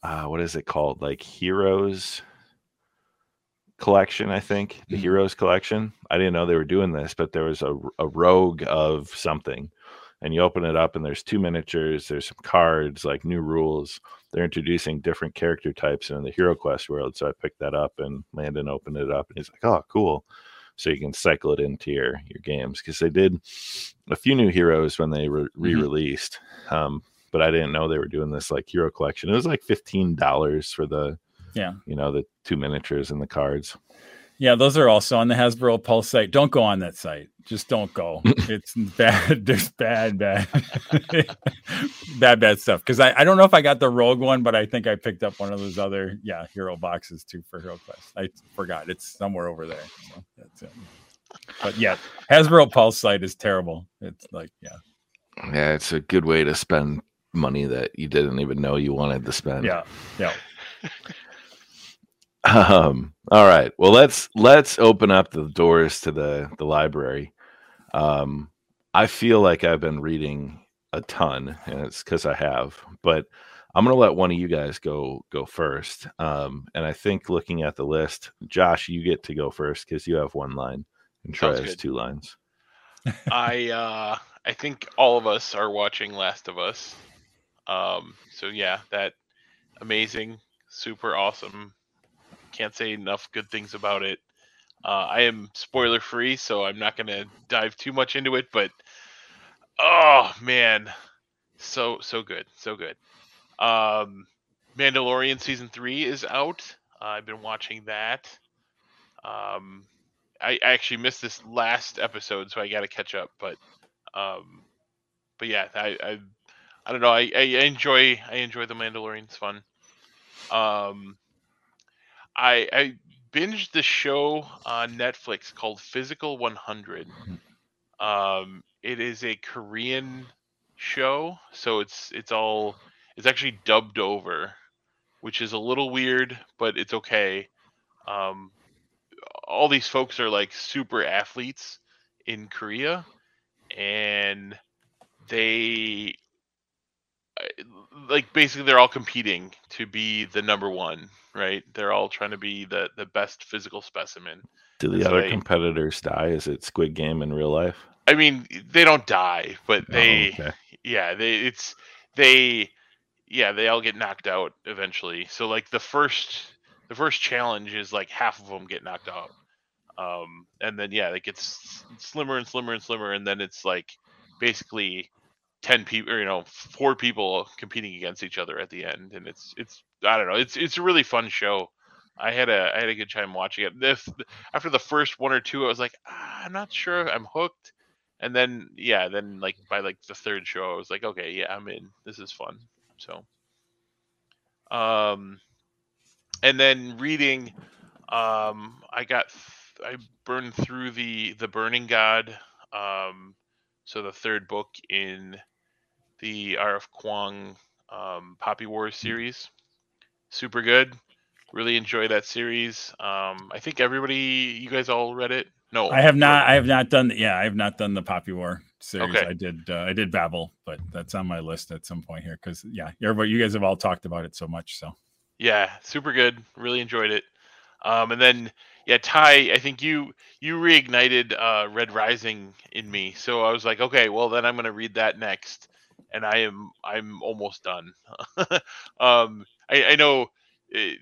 Speaker 1: Uh, what is it called? Like Heroes collection, I think. The
Speaker 2: Mhm.
Speaker 1: Heroes collection. I didn't know they were doing this, but there was a, a rogue of something. And you open it up, and there's two miniatures. There's some cards, like new rules. They're introducing different character types in the Hero Quest world. So I picked that up, and Landon opened it up, and he's like, "Oh, cool!" So you can cycle it into your your games because they did a few new heroes when they re- re-released. Um, but I didn't know they were doing this like hero collection. It was like fifteen dollars for the
Speaker 2: Yeah.
Speaker 1: you know the two miniatures and the cards.
Speaker 2: Yeah, those are also on the Hasbro Pulse site. Don't go on that site. Just don't go. It's bad. There's bad, bad, bad, bad stuff. Because I, I don't know if I got the Rogue one, but I think I picked up one of those other yeah hero boxes too for Hero Quest. I forgot. It's somewhere over there. So that's it. But yeah, Hasbro Pulse site is terrible. It's like yeah,
Speaker 1: Yeah, it's a good way to spend money that you didn't even know you wanted to spend.
Speaker 2: yeah, yeah.
Speaker 1: Um, all right. Well, let's let's open up the doors to the the library. Um, I feel like I've been reading a ton, and it's because I have. But I'm gonna let one of you guys go go first. Um, and I think looking at the list, Josh, you get to go first because you have one line, and Troy has
Speaker 3: good.
Speaker 1: two lines.
Speaker 3: I uh I think all of us are watching Last of Us. Um so yeah, that amazing, super awesome. Can't say enough good things about it. Uh I am spoiler free, so I'm not going to dive too much into it, but oh man, so so good, so good. Um Mandalorian season 3 is out. I've been watching that. Um I, I actually missed this last episode, so I got to catch up. But, um, but yeah, I, I, I don't know. I, I enjoy, I enjoy the Mandalorian. It's fun. Um, I, I binged the show on Netflix called Physical 100. Um, it is a Korean show, so it's it's all it's actually dubbed over, which is a little weird, but it's okay. Um, all these folks are like super athletes in Korea and they like basically they're all competing to be the number 1, right? They're all trying to be the the best physical specimen.
Speaker 1: Do the other competitors die? Is it Squid Game in real life?
Speaker 3: I mean, they don't die, but
Speaker 1: Oh,
Speaker 3: they
Speaker 1: okay.
Speaker 3: yeah, they it's they yeah, they all get knocked out eventually. So like the first the first challenge is like half of them get knocked out. Um and then yeah, it gets slimmer and slimmer and slimmer and then it's like basically 10 people you know, four people competing against each other at the end and it's it's I don't know, it's it's a really fun show. I had a I had a good time watching it. This after the first one or two I was like, ah, I'm not sure I'm hooked and then yeah then like by like the third show i was like okay yeah i'm in this is fun so um and then reading um i got th- i burned through the the burning god um so the third book in the rf Kuang um poppy wars series super good really enjoy that series um i think everybody you guys all read it no
Speaker 2: I have not. I have not done. Yeah, I have not done the Poppy War series.
Speaker 3: Okay.
Speaker 2: I did. Uh, I did Babel, but that's on my list at some point here because yeah, everybody, you guys have all talked about it so much. So
Speaker 3: Yeah, super good. Really enjoyed it. Um, and then yeah, Ty, I think you you reignited uh, Red Rising in me. So I was like, okay, well then I'm gonna read that next, and I am I'm almost done. um, I, I know it,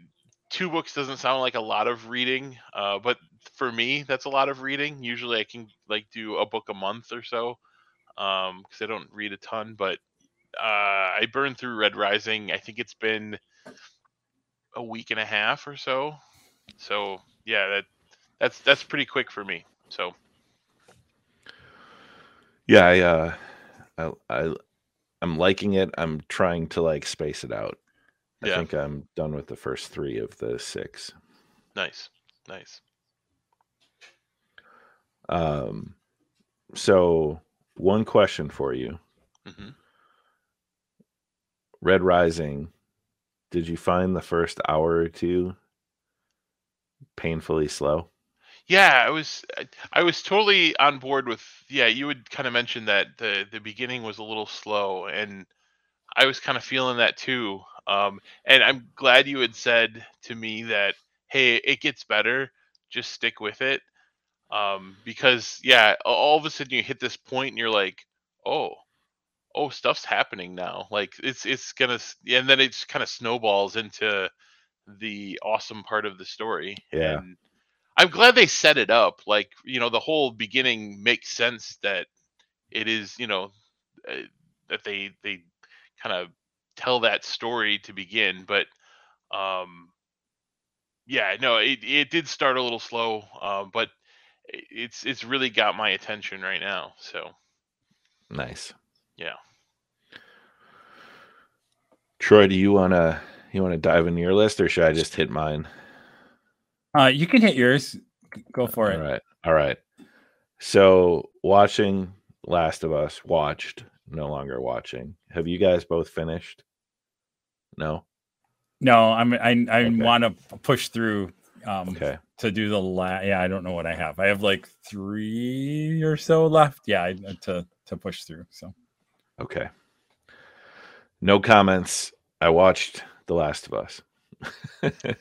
Speaker 3: two books doesn't sound like a lot of reading, uh, but for me that's a lot of reading. Usually I can like do a book a month or so, um, because I don't read a ton. But uh, I burned through Red Rising. I think it's been a week and a half or so. So yeah, that that's that's pretty quick for me. So
Speaker 1: Yeah, I, uh, I, I, I'm liking it. I'm trying to like space it out. I
Speaker 3: Yeah.
Speaker 1: think I'm done with the first three of the six.
Speaker 3: nice, nice.
Speaker 1: Um, So, one question for you
Speaker 3: hmm
Speaker 1: Red Rising, did you find the first hour or two painfully slow?
Speaker 3: Yeah, I was I- was totally on board with yeah, you would kind of mention that the the beginning was a little slow and I was kind of feeling that too. Um and I'm glad you had said to me that hey, it gets better, just stick with it. Um because yeah, all of a sudden you hit this point and you're like, "Oh, oh, stuff's happening now." Like it's it's going to and then it just kind of snowballs into the awesome part of the story.
Speaker 1: Yeah.
Speaker 3: And I'm glad they set it up. Like, you know, the whole beginning makes sense that it is, you know, uh, that they they kind of tell that story to begin. But um, yeah, no, it it did start a little slow, um, but it's it's really got my attention right now. So
Speaker 1: Nice.
Speaker 3: yeah,
Speaker 1: Troy, do you wanna you wanna dive into your list or should I just hit mine?
Speaker 2: Uh, you can hit yours. Go for it.
Speaker 1: All right. All right. So watching Last of Us, watched, no longer watching. Have you guys both finished? No?
Speaker 2: No, I'm I I
Speaker 1: Okay.
Speaker 2: want to push through um
Speaker 1: Okay.
Speaker 2: to do the last. yeah, I don't know what I have. I have like 3 or so left. Yeah, I, to to push through. So,
Speaker 1: Okay. No comments. I watched The Last of Us.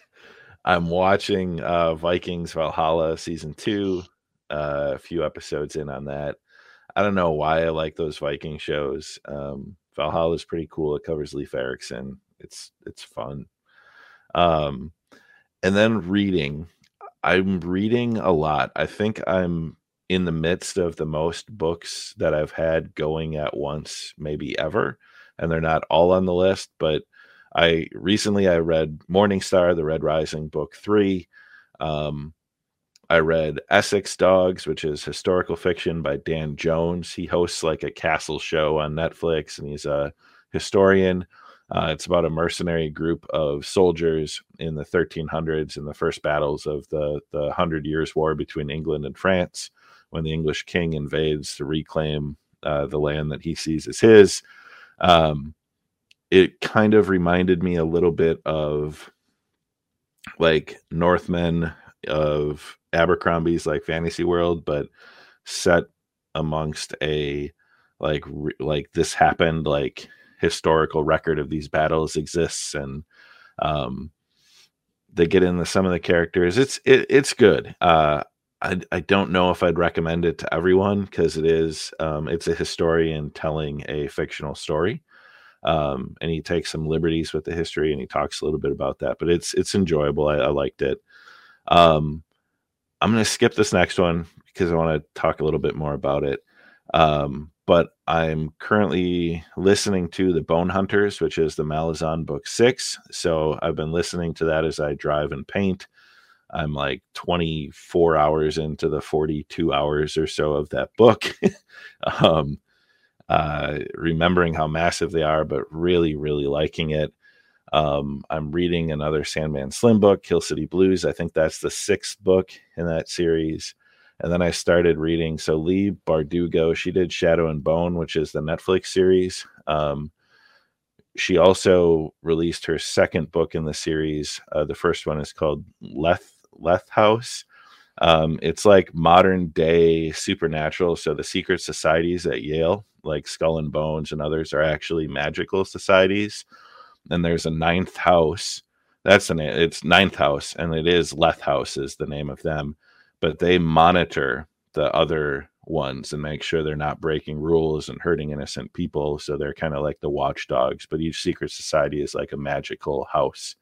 Speaker 1: I'm watching uh, Vikings Valhalla season two. Uh, a few episodes in on that. I don't know why I like those Viking shows. Um, Valhalla is pretty cool. It covers Leif Erikson. It's it's fun. Um, and then reading. I'm reading a lot. I think I'm in the midst of the most books that I've had going at once, maybe ever. And they're not all on the list, but I recently I read Morningstar, the Red Rising book three. Um, I read Essex Dogs, which is historical fiction by Dan Jones. He hosts like a castle show on Netflix, and he's a historian. Uh, it's about a mercenary group of soldiers in the 1300s in the first battles of the the Hundred Years' War between England and France, when the English king invades to reclaim uh, the land that he sees as his. Um, it kind of reminded me a little bit of like Northmen of Abercrombie's like fantasy world, but set amongst a like re- like this happened like historical record of these battles exists and um they get into some of the characters. It's it, it's good. Uh I, I don't know if I'd recommend it to everyone because it is um, it's a historian telling a fictional story um, and he takes some liberties with the history and he talks a little bit about that but it's it's enjoyable I, I liked it um, I'm going to skip this next one because I want to talk a little bit more about it um, but I'm currently listening to the Bone Hunters, which is the Malazan book six. So I've been listening to that as I drive and paint. I'm like 24 hours into the 42 hours or so of that book. um, uh, remembering how massive they are, but really, really liking it. Um, I'm reading another Sandman Slim book, Kill City Blues. I think that's the sixth book in that series. And then I started reading. So Leigh Bardugo, she did Shadow and Bone, which is the Netflix series. Um, she also released her second book in the series. Uh, the first one is called Leth Leth House. Um, it's like modern day supernatural. So the secret societies at Yale, like Skull and Bones and others, are actually magical societies. And there's a ninth house. That's name. It's ninth house, and it is Leth House is the name of them but they monitor the other ones and make sure they're not breaking rules and hurting innocent people. So they're kind of like the watchdogs. But each secret society is like a magical house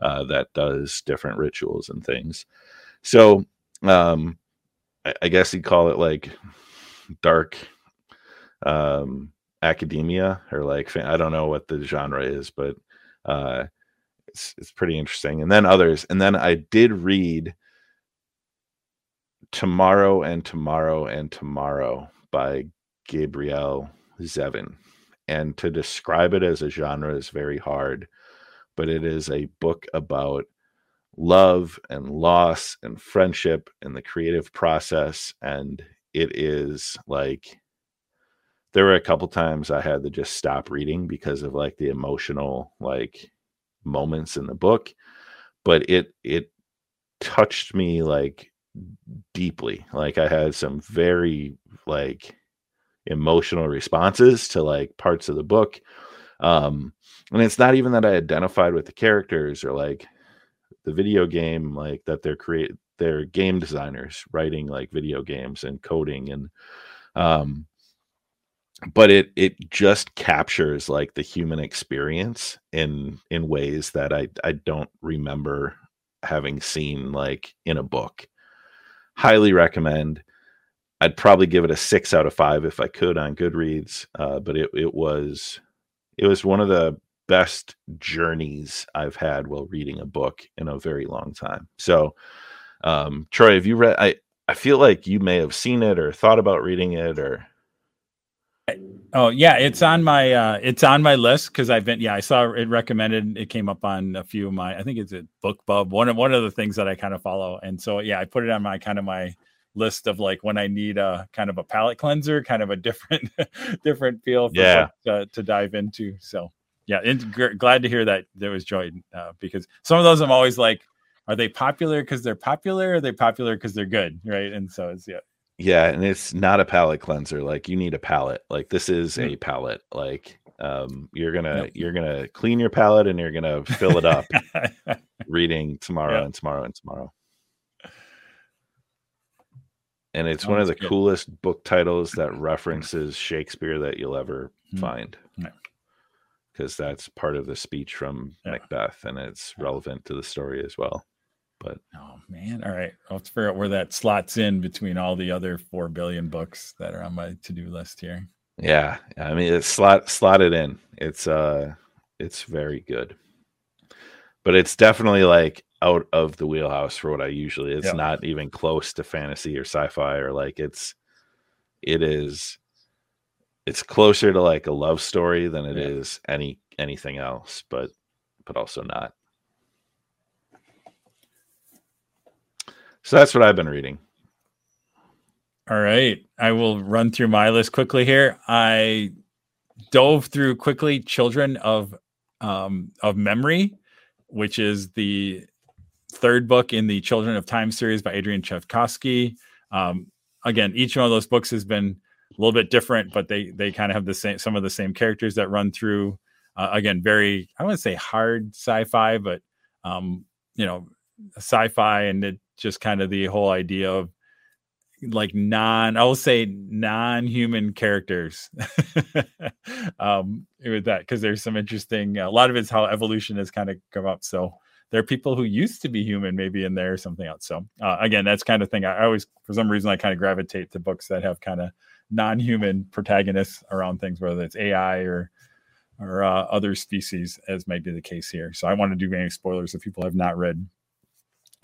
Speaker 1: uh, that does different rituals and things. So um, I, I guess you'd call it like dark um, academia or like I don't know what the genre is, but uh, it's it's pretty interesting. And then others, and then I did read Tomorrow and Tomorrow and Tomorrow by Gabrielle Zevin. And to describe it as a genre is very hard, but it is a book about love and loss and friendship and the creative process. And it is like there were a couple times I had to just stop reading because of like the emotional like moments in the book, but it it touched me like deeply. Like I had some very like emotional responses to like parts of the book. Um and it's not even that I identified with the characters or like the video game like that they're create they're game designers writing like video games and coding and um but it it just captures like the human experience in in ways that I I don't remember having seen like in a book. Highly recommend. I'd probably give it a six out of five if I could on Goodreads, uh, but it it was it was one of the best journeys I've had while reading a book in a very long time. So, um, Troy, have you read? I I feel like you may have seen it or thought about reading it or
Speaker 2: Oh yeah, it's on my uh it's on my list because I've been yeah I saw it recommended. It came up on a few of my I think it's a BookBub one of one of the things that I kind of follow, and so yeah I put it on my kind of my list of like when I need a kind of a palate cleanser, kind of a different different feel for
Speaker 1: Yeah.
Speaker 2: to, to dive into. So yeah, and g- glad to hear that there was joy uh, because some of those I'm always like, are they popular because they're popular? Or are they popular because they're good? Right, and so it's yeah
Speaker 1: Yeah, and it's not a palate cleanser. Like you need a palate. Like this is a palate. Like um you're gonna
Speaker 2: Yep.
Speaker 1: you're gonna clean your palate and you're gonna fill it up reading tomorrow
Speaker 2: Yeah.
Speaker 1: and tomorrow and tomorrow. And it's one of the
Speaker 2: good.
Speaker 1: coolest book titles that references Shakespeare that you'll ever
Speaker 2: Mm.
Speaker 1: find.
Speaker 2: Yeah.
Speaker 1: Because that's part of the speech from
Speaker 2: Yeah.
Speaker 1: Macbeth and it's relevant to the story as well. But
Speaker 2: Oh man! All right, let's figure out where that slots in between all the other four billion books that are on my to-do list here.
Speaker 1: Yeah, I mean it's slot slotted in. It's uh it's very good. But it's definitely like out of the wheelhouse for what I usually. It's
Speaker 2: Yeah.
Speaker 1: not even close to fantasy or sci-fi or like it's it is it's closer to like a love story than it is
Speaker 2: Yeah.
Speaker 1: any anything else, but but also not. So that's what I've been reading.
Speaker 2: All right, I will run through my list quickly here. I dove through quickly "Children of um, of Memory," which is the third book in the Children of Time series by Adrian Tchaikovsky. Um, again, each one of those books has been a little bit different, but they they kind of have the same some of the same characters that run through. Uh, again, very I wouldn't say hard sci-fi, but um, you know, sci-fi, and it just kind of the whole idea of like non i will say non-human characters. Um with that because there's some interesting a lot of it's how evolution has kind of come up. So there are people who used to be human maybe in there or something else. So uh, again that's kind of thing I, I always for some reason i kind of gravitate to books that have kind of non-human protagonists around things whether it's ai or or uh, other species as might be the case here. So i want to do any spoilers if people have not read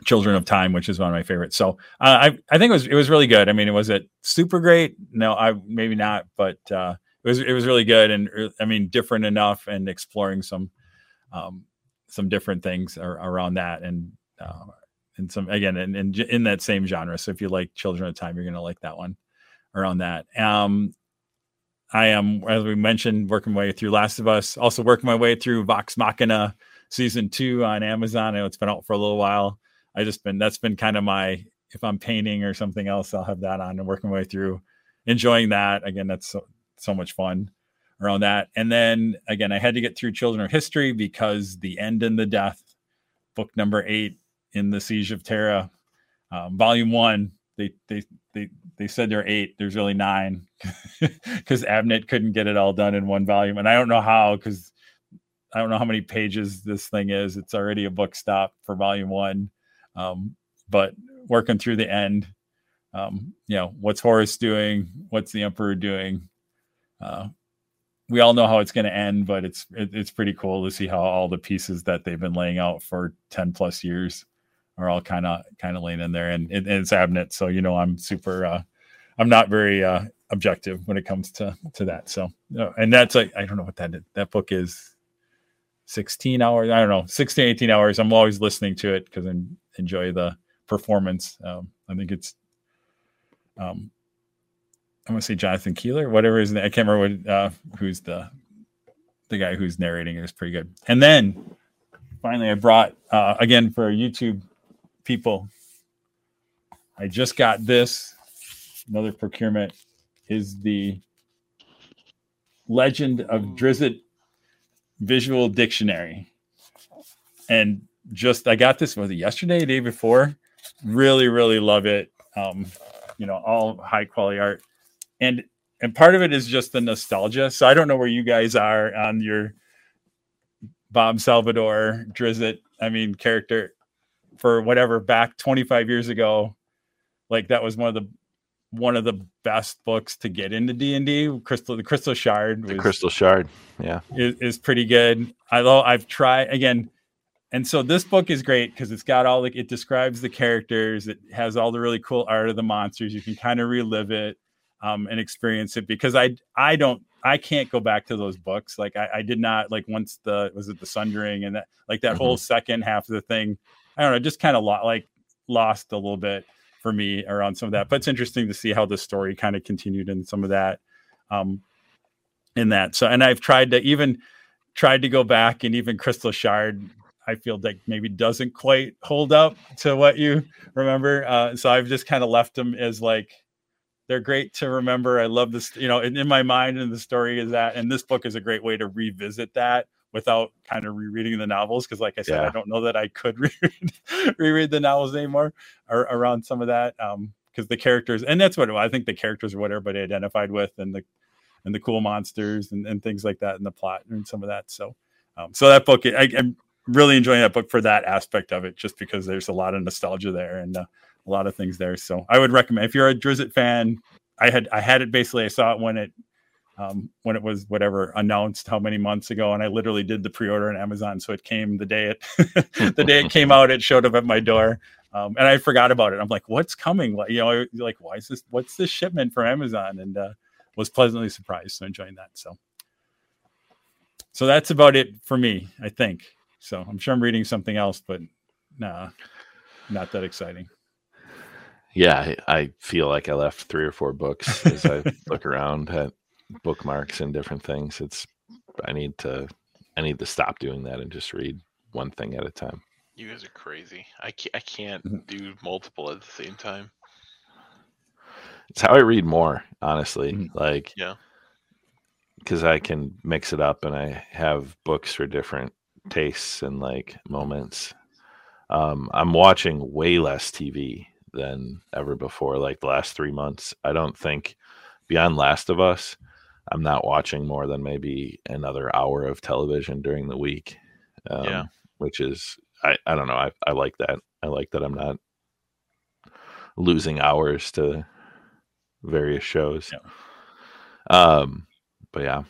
Speaker 2: Children of Time, which is one of my favorites. So uh, I I think it was it was really good. I mean, was it super great? No, I maybe not, but uh, it was it was really good and uh, I mean different enough and exploring some um, some different things ar- around that and uh, and some again in, in in that same genre. So if you like Children of Time, you're gonna like that one around that. Um, I am, as we mentioned, working my way through Last of Us. Also working my way through Vox Machina season two on Amazon. I know it's been out for a little while. I just been that's been kind of my if I'm painting or something else, I'll have that on and working my way through, enjoying that. Again, that's so, so much fun around that. And then again, I had to get through Children of History because the end and the death, book number eight in the Siege of Terra, um, volume one. They they they they said there are eight. There's really nine because Abnett couldn't get it all done in one volume, and I don't know how because I don't know how many pages this thing is. It's already a book stop for volume one, um, but working through the end. Um, you know, what's Horus doing? What's the Emperor doing? Uh, we all know how it's going to end, but it's it, it's pretty cool to see how all the pieces that they've been laying out for ten plus years are all kind of kind of laying in there, and, it, and it's Abnett, so you know I'm super. Uh, I'm not very uh, objective when it comes to to that. So, and that's like I don't know what that that book is. 16 hours i don't know 16 18 hours i'm always listening to it because i enjoy the performance um, i think it's um, I'm gonna say Jonathan Keeler, whatever his name. I can't remember what uh, who's the the guy who's narrating it is pretty good. And then finally, I brought uh, again for YouTube people. I just got this. Another procurement is the Legend of Drizzt Visual Dictionary, and just I got this was it yesterday, day before. Really, really love it. Um, you know, all high quality art, and and part of it is just the nostalgia. So I don't know where you guys are on your Bob Salvatore Drizzt. I mean, character for whatever back 25 years ago. Like that was one of the one of the best books to get into D and D. Crystal, the Crystal Shard,
Speaker 1: was, the Crystal Shard, yeah,
Speaker 2: is, is pretty good. I love. I've tried again, and so this book is great because it's got all like it describes the characters. It has all the really cool art of the monsters. You can kind of relive it um, and experience it because I I don't I can't go back to those books. Like I, I did not like once the was it the Sundering and that like that mm-hmm. whole second half of the thing. I don't know, just kind of lo- like lost a little bit for me around some of that. But it's interesting to see how the story kind of continued in some of that. Um, in that. So and I've tried to even tried to go back and even Crystal Shard I feel like maybe doesn't quite hold up to what you remember. Uh, so I've just kind of left them as like they're great to remember. I love this, you know, in, in my mind, and the story is that, and this book is a great way to revisit that without kind of rereading the novels. Cause like I said, yeah. I don't know that I could reread, reread the novels anymore or around some of that. Um, cause the characters, and that's what I think the characters are what everybody identified with and the, and the cool monsters and, and things like that in the plot and some of that. So, um, so that book, I, I'm really enjoying that book for that aspect of it, just because there's a lot of nostalgia there and, uh, a lot of things there. So I would recommend if you're a Drizzt fan. I had I had it basically. I saw it when it um, when it was whatever announced how many months ago, and I literally did the pre-order on Amazon. So it came the day it the day it came out. It showed up at my door, um, and I forgot about it. I'm like, what's coming? You know, like why is this? What's this shipment from Amazon? And uh, was pleasantly surprised. So enjoying that. So so that's about it for me. I think. So I'm sure I'm reading something else, but nah, not that exciting
Speaker 1: yeah, I feel like I left three or four books as I look around at bookmarks and different things. It's I need to I need to stop doing that and just read one thing at a time.
Speaker 3: You guys are crazy. I can't, I can't mm-hmm. do multiple at the same time.
Speaker 1: It's how I read more, honestly. Mm-hmm. Like,
Speaker 3: yeah,
Speaker 1: because I can mix it up and I have books for different tastes and like moments. Um, I'm watching way less TV than ever before. Like the last three months, I don't think beyond Last of Us, I'm not watching more than maybe another hour of television during the week.
Speaker 3: Um, yeah,
Speaker 1: which is I I don't know. I I like that. I like that I'm not losing hours to various shows. Yeah. Um, but yeah.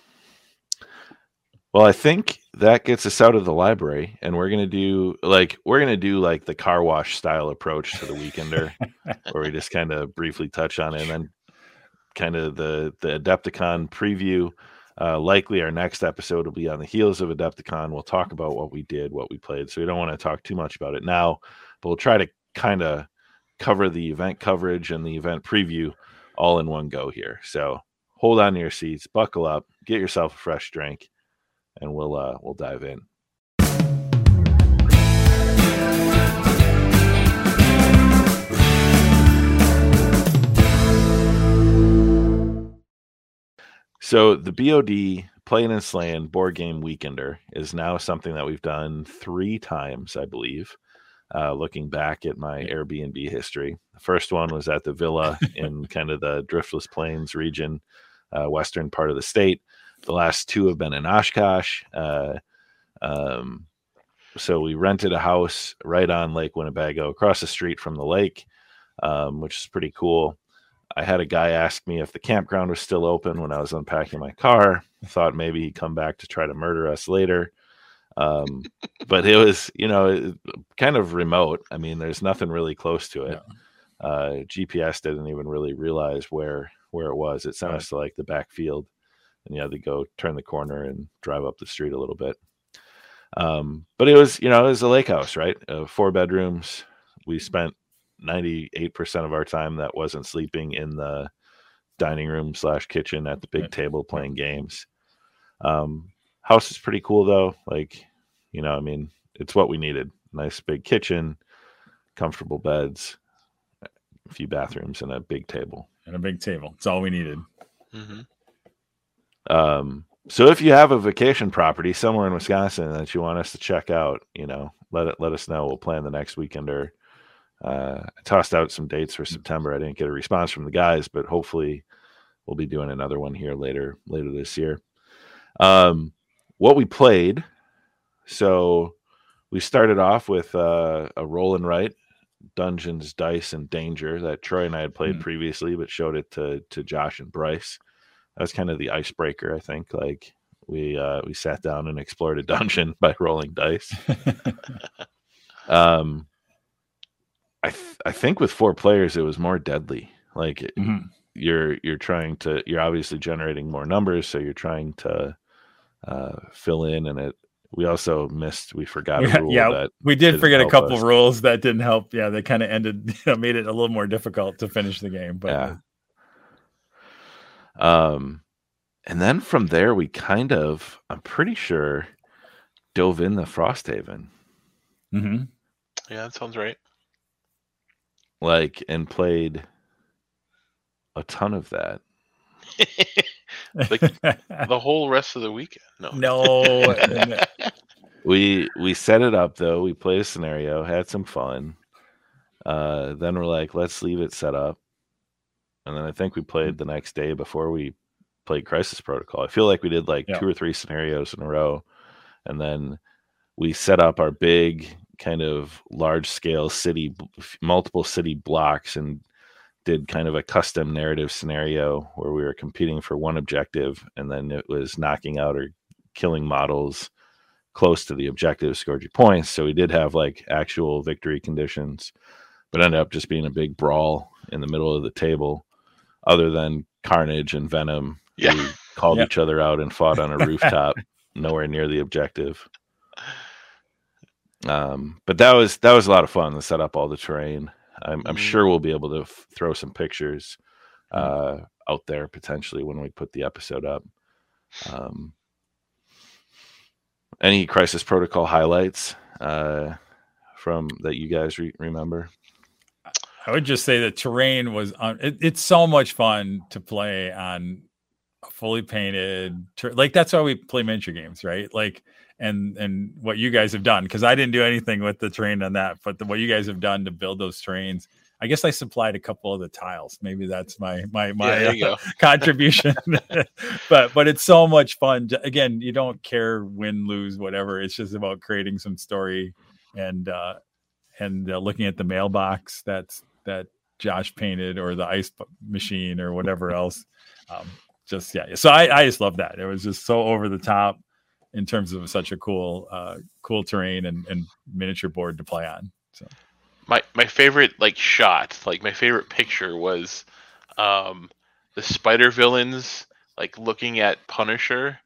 Speaker 1: Well, I think that gets us out of the library, and we're gonna do like we're gonna do like the car wash style approach to the weekender, where we just kind of briefly touch on it, and then kind of the the Adepticon preview. Uh, likely, our next episode will be on the heels of Adepticon. We'll talk about what we did, what we played. So we don't want to talk too much about it now, but we'll try to kind of cover the event coverage and the event preview all in one go here. So hold on to your seats, buckle up, get yourself a fresh drink and we'll uh, we'll dive in. So the BOD Playin' and Slayin' board game weekender is now something that we've done three times, I believe. Uh, looking back at my Airbnb history, the first one was at the villa in kind of the Driftless Plains region, uh, western part of the state. The last two have been in Oshkosh. Uh, um, so we rented a house right on Lake Winnebago, across the street from the lake, um, which is pretty cool. I had a guy ask me if the campground was still open when I was unpacking my car. I thought maybe he'd come back to try to murder us later. Um, but it was, you know, kind of remote. I mean, there's nothing really close to it. No. Uh, GPS didn't even really realize where where it was. It sounds right. like the backfield and you had to go turn the corner and drive up the street a little bit. Um, but it was, you know, it was a lake house, right? Uh, four bedrooms. We spent 98% of our time that wasn't sleeping in the dining room slash kitchen at the big
Speaker 2: Right.
Speaker 1: table playing games. Um, house is pretty cool though. Like, you know, I mean, it's what we needed. Nice big kitchen, comfortable beds, a few bathrooms, and a big table.
Speaker 2: and a big table. It's all we needed.
Speaker 3: hmm
Speaker 1: Um, so if you have a vacation property somewhere in Wisconsin that you want us to check out, you know, let it let us know. We'll plan the next weekend or uh, I tossed out some dates for September. I didn't get a response from the guys, but hopefully we'll be doing another one here later later this year. Um, what we played, so we started off with uh, a roll and write, Dungeons, Dice, and Danger that Troy and I had played
Speaker 2: Mm.
Speaker 1: previously, but showed it to to Josh and Bryce. That was kind of the icebreaker, I think. Like we uh, we sat down and explored a dungeon by rolling dice. Um, I th- I think with four players it was more deadly. Like
Speaker 2: Mhm.
Speaker 1: you're you're trying to you're obviously generating more numbers, so you're trying to uh, fill in, and it. We also missed. We forgot
Speaker 2: Yeah,
Speaker 1: a rule
Speaker 2: yeah,
Speaker 1: that
Speaker 2: We did forget a couple
Speaker 1: us.
Speaker 2: rules that didn't help. Yeah, they kind of ended, you know, made it a little more difficult to finish the game. But
Speaker 1: yeah. Um, and then from there we kind of, I'm pretty sure, dove in the Frosthaven,
Speaker 2: Mhm.
Speaker 3: Yeah, that sounds right.
Speaker 1: like, and played a ton of that.
Speaker 3: Like, the whole rest of the weekend. No.
Speaker 2: no,
Speaker 1: We we set it up though. We played a scenario, had some fun. Uh, then we're like, let's leave it set up. And then I think we played mm. the next day before we played Crisis Protocol. I feel like we did like
Speaker 2: Yeah.
Speaker 1: two or three scenarios in a row, and then we set up our big kind of large scale city, multiple city blocks, and did kind of a custom narrative scenario where we were competing for one objective, and then it was knocking out or killing models close to the objective scored you points. So we did have like actual victory conditions, but ended up just being a big brawl in the middle of the table, other than Carnage and Venom,
Speaker 3: Yeah.
Speaker 1: who called
Speaker 2: Yeah.
Speaker 1: each other out and fought on a rooftop, nowhere near the objective. Um, but that was that was a lot of fun to set up all the terrain. I'm, I'm
Speaker 3: Mhm.
Speaker 1: sure we'll be able to f- throw some pictures uh, out there potentially when we put the episode up. Um, any crisis protocol highlights uh, from that you guys re- remember?
Speaker 2: I would just say the terrain was on. It, it's so much fun to play on a fully painted. Ter- like that's why we play miniature games, right? Like, and and what you guys have done because I didn't do anything with the terrain on that, but the, what you guys have done to build those terrains. I guess I supplied a couple of the tiles. Maybe that's my my my
Speaker 3: yeah,
Speaker 2: uh, contribution. but but it's so much fun. J- Again, you don't care win, lose, whatever. It's just about creating some story and uh and uh, looking at the mailbox that's that Josh painted or the ice machine or whatever else. Um, just yeah. So I I just love that. It was just so over the top in terms of such a cool uh cool terrain and and miniature board to play on. So
Speaker 3: my my favorite like shot, like my favorite picture was um the spider villains like looking at Punisher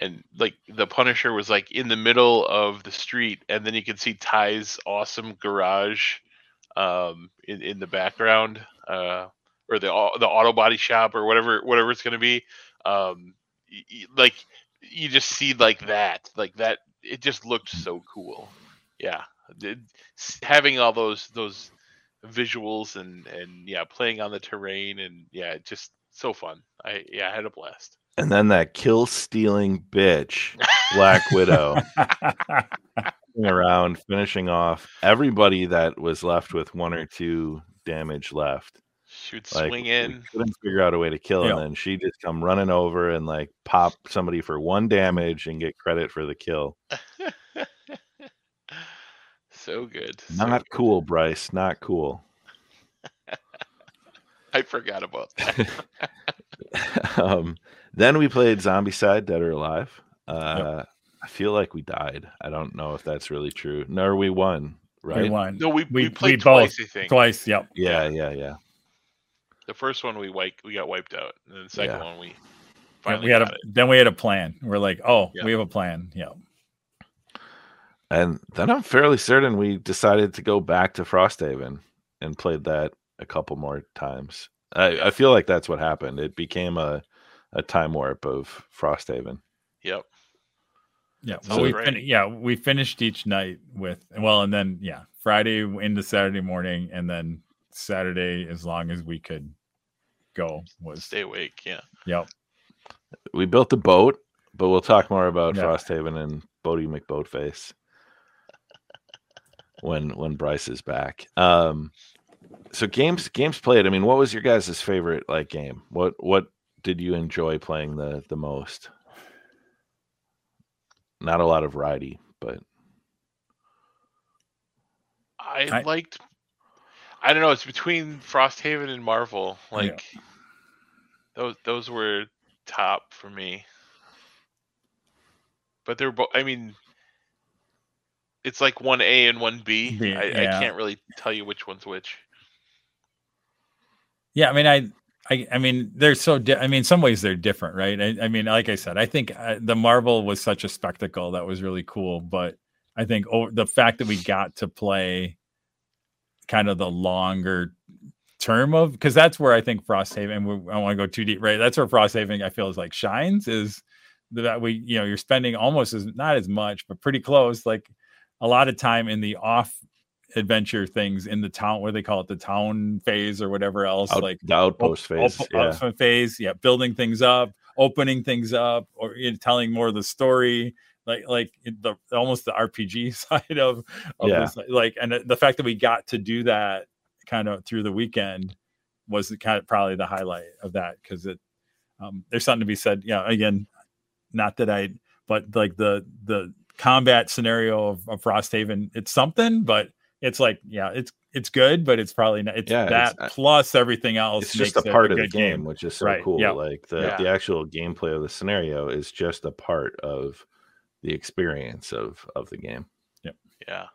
Speaker 3: and like the Punisher was like in the middle of the street and then you could see Ty's awesome garage um in, in the background uh or the the auto body shop or whatever whatever it's going to be um y- y- like you just see like that like that it just looked so cool. Yeah it- having all those those visuals and and yeah playing on the terrain and yeah just so fun. I yeah i had a blast
Speaker 1: And then that kill stealing bitch, Black Widow, around finishing off everybody that was left with one or two damage left.
Speaker 3: should
Speaker 1: Like
Speaker 3: swing in
Speaker 1: couldn't figure out a way to kill,
Speaker 2: Yeah.
Speaker 1: and then she'd just come running over and like pop somebody for one damage and get credit for the kill.
Speaker 3: so good so
Speaker 1: Not
Speaker 3: good.
Speaker 1: cool, Bryce. Not cool.
Speaker 3: i forgot about that
Speaker 1: um, then we played Zombicide, Dead or Alive. Uh, I feel like we died. I don't know if that's really true. No, we won, right?
Speaker 2: we won
Speaker 3: no we, we,
Speaker 2: We-
Speaker 3: played
Speaker 2: we both-
Speaker 3: twice i think
Speaker 2: twice. Yep.
Speaker 1: Yeah, yeah, yeah.
Speaker 3: the first one we wiped we got wiped out and then the second
Speaker 1: Yeah.
Speaker 3: one we
Speaker 2: Yeah,
Speaker 3: finally
Speaker 2: we had a
Speaker 3: it
Speaker 2: then we had a plan. We're like, oh,
Speaker 3: Yeah.
Speaker 2: we have a plan. Yeah.
Speaker 1: And then I'm fairly certain we decided to go back to Frosthaven and played that a couple more times. I, I feel like that's what happened. It became a a time warp of Frosthaven.
Speaker 3: Yep.
Speaker 2: Yeah,
Speaker 3: Sounds
Speaker 2: well, we fin- yeah we finished each night with well, and then yeah, Friday into Saturday morning, and then Saturday as long as we could go was
Speaker 3: Stay awake. Yeah.
Speaker 2: yep.
Speaker 1: We built the boat, but we'll talk more about
Speaker 2: Yeah.
Speaker 1: Frosthaven and Bodie McBoatface when when Bryce is back. Um, so games games played. I mean, what was your guys' favorite like game? What what did you enjoy playing the the most? Not a lot of variety, but
Speaker 3: I,
Speaker 2: I-
Speaker 3: liked. I don't know. It's between Frosthaven and Marvel. Like those, those were top for me. But they're both. I mean, it's like one A and one B.
Speaker 2: B,
Speaker 3: I,
Speaker 2: yeah.
Speaker 3: I can't really tell you which one's which.
Speaker 2: Yeah, I mean, I, I, I mean, they're so. Di- I mean, some ways they're different, right? I, I mean, like I said, I think uh, the Marvel was such a spectacle that was really cool, but I think oh, the fact that we got to play kind of the longer term of because that's where I think Frosthaven. We, I don't want to go too deep, right? That's where Frosthaven I feel is like shines is that we, you know, you're spending almost as not as much, but pretty close, like a lot of time in the off adventure things in the town where they call it the town phase or whatever else
Speaker 1: out,
Speaker 2: like
Speaker 1: the outpost
Speaker 2: op-
Speaker 1: phase.
Speaker 2: op-
Speaker 1: yeah.
Speaker 2: outpost phase yeah building things up opening things up or you know, telling more of the story like like the almost the rpg side of, of
Speaker 1: Yeah.
Speaker 2: this like and the fact that we got to do that kind of through the weekend was the kind of probably the highlight of that because it um, there's something to be said yeah again not that i but like the the combat scenario of, of frosthaven it's something but it's like yeah it's it's good but it's probably not it's
Speaker 1: Yeah,
Speaker 2: that
Speaker 1: it's-
Speaker 2: plus everything else
Speaker 1: it's just a
Speaker 2: it
Speaker 1: part of the
Speaker 2: good
Speaker 1: game, which is so
Speaker 2: Right,
Speaker 1: cool.
Speaker 2: yeah.
Speaker 1: Like the
Speaker 3: Yeah.
Speaker 1: the actual gameplay of the scenario is just a part of the experience of of the game.
Speaker 3: Yeah. Yeah,